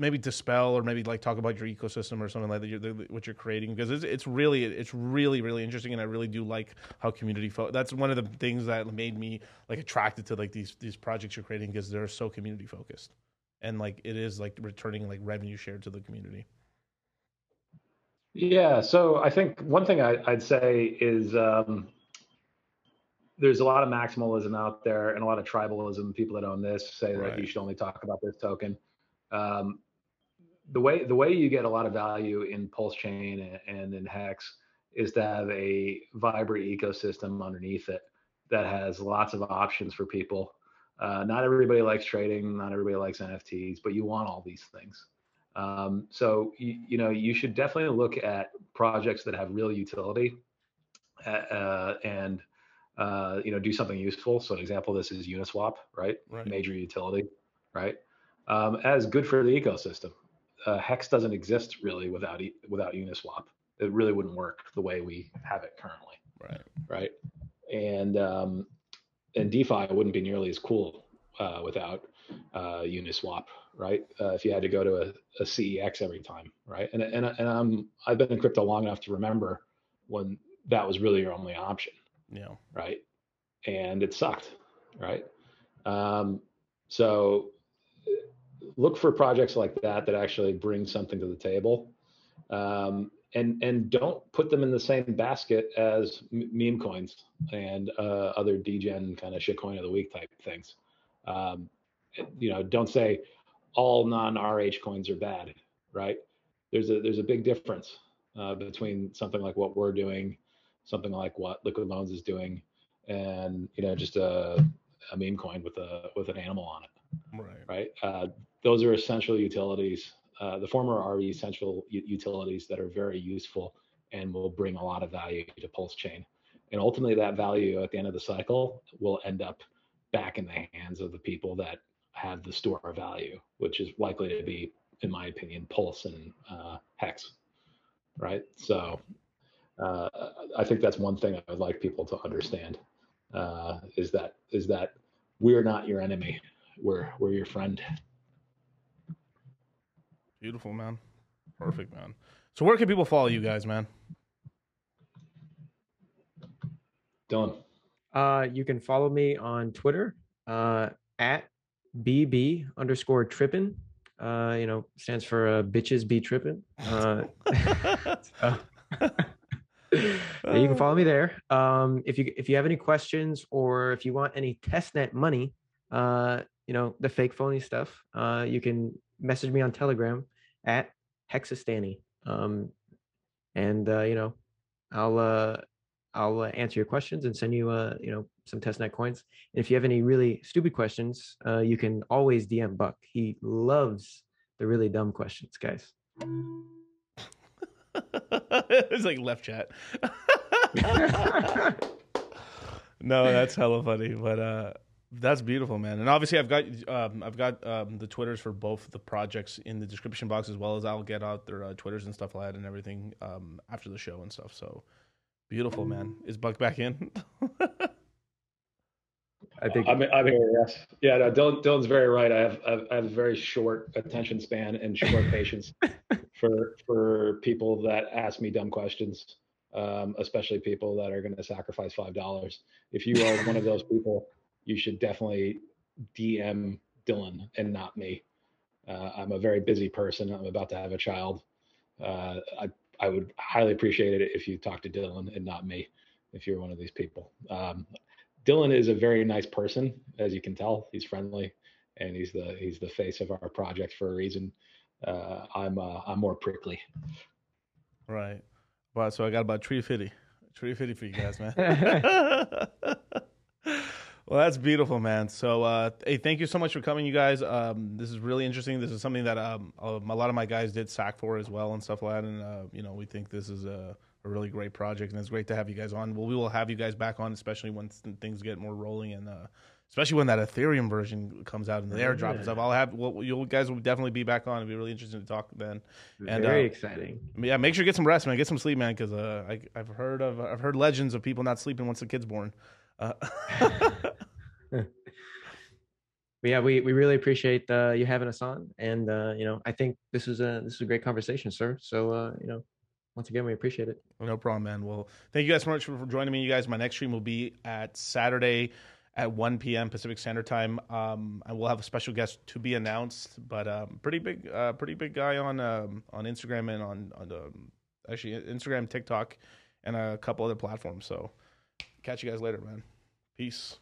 maybe dispel or maybe like talk about your ecosystem or something like that, you're, the, what you're creating? Because it's, it's really it's really really interesting, and I really do like how community. Fo- that's one of the things that made me like attracted to like these these projects you're creating because they're so community focused, and like it is like returning like revenue share to the community. Yeah, so I think one thing I, would say is um, there's a lot of maximalism out there and a lot of tribalism. People that own this say right. that you should only talk about this token. Um, the way the way you get a lot of value in Pulse Chain and, and in Hex is to have a vibrant ecosystem underneath it that has lots of options for people. Uh, not everybody likes trading, not everybody likes NFTs, but you want all these things. Um, so you, you, know you should definitely look at projects that have real utility uh, uh, and uh, you know do something useful. So an example of this is Uniswap, right? right. Major utility, right? Um, as good for the ecosystem. Uh, Hex doesn't exist really without without Uniswap. It really wouldn't work the way we have it currently. Right. Right. And um, and DeFi wouldn't be nearly as cool uh, without uh, Uniswap, right? Uh, if you had to go to a, a, CEX every time, right? And and and I'm I've been in crypto long enough to remember when that was really your only option. Yeah. Right. And it sucked, right? Um, so look for projects like that that actually bring something to the table. Um, and and don't put them in the same basket as meme coins and uh, other degen kind of shitcoin of the week type things. Um, you know, don't say all non-RH coins are bad, right? There's a there's a big difference uh, between something like what we're doing, something like what Liquid Loans is doing, and you know just a, a meme coin with a with an animal on it. Right. Right. Uh, those are essential utilities. Uh, the former are essential utilities that are very useful and will bring a lot of value to Pulse Chain. And ultimately, that value at the end of the cycle will end up back in the hands of the people that have the store of value, which is likely to be, in my opinion, Pulse and uh, Hex, right? So uh, I think that's one thing I would like people to understand uh, is that is that we're not your enemy, we're we're your friend. Beautiful, man. Perfect, man. So where can people follow you guys, man? Dylan. Uh, you can follow me on Twitter uh, at BB underscore trippin. Uh, you know, stands for uh, bitches be trippin. Uh, uh, you can follow me there. Um, if you if you have any questions or if you want any testnet money, uh, you know the fake phony stuff, uh, you can message me on Telegram at Hexastani. Um, and uh, you know, I'll uh, I'll uh, answer your questions and send you uh, you know some testnet coins. And if you have any really stupid questions, uh, you can always DM Buck. He loves the really dumb questions, guys. it's like left chat. no, that's hella funny, but uh that's beautiful, man. And obviously, I've got um, I've got um, the twitters for both the projects in the description box, as well as I'll get out their uh, twitters and stuff like that and everything um, after the show and stuff. So beautiful, man. Is Buck back in? I think I'm, I'm here. Yes, yeah. No, Dylan, Dylan's very right. I have, I have a very short attention span and short patience for for people that ask me dumb questions, um, especially people that are going to sacrifice five dollars. If you are one of those people you should definitely DM Dylan and not me. Uh, I'm a very busy person. I'm about to have a child. Uh, I I would highly appreciate it if you talk to Dylan and not me, if you're one of these people. Um, Dylan is a very nice person, as you can tell. He's friendly, and he's the he's the face of our project for a reason. Uh, I'm uh, I'm more prickly. Right. Well, so I got about tree fifty, tree fifty for you guys, man. Well, that's beautiful, man. So, uh, hey, thank you so much for coming, you guys. Um, this is really interesting. This is something that um, a lot of my guys did sack for as well and stuff like that. And uh, you know, we think this is a, a, really great project, and it's great to have you guys on. Well, we will have you guys back on, especially when things get more rolling, and uh, especially when that Ethereum version comes out and the airdrop and stuff. I'll have well, you guys will definitely be back on. It'll be really interesting to talk then. And, Very uh, exciting. Yeah, make sure you get some rest, man. Get some sleep, man, because uh, I've heard of I've heard legends of people not sleeping once the kid's born. Uh, yeah, we, we really appreciate uh, you having us on, and uh, you know, I think this is a this was a great conversation, sir. So uh, you know, once again, we appreciate it. No problem, man. Well, thank you guys so much for, for joining me. You guys, my next stream will be at Saturday at 1 p.m. Pacific Standard Time. Um, and we'll have a special guest to be announced, but um, pretty big, uh, pretty big guy on um, on Instagram and on on the actually Instagram, TikTok, and a couple other platforms. So, catch you guys later, man. Peace.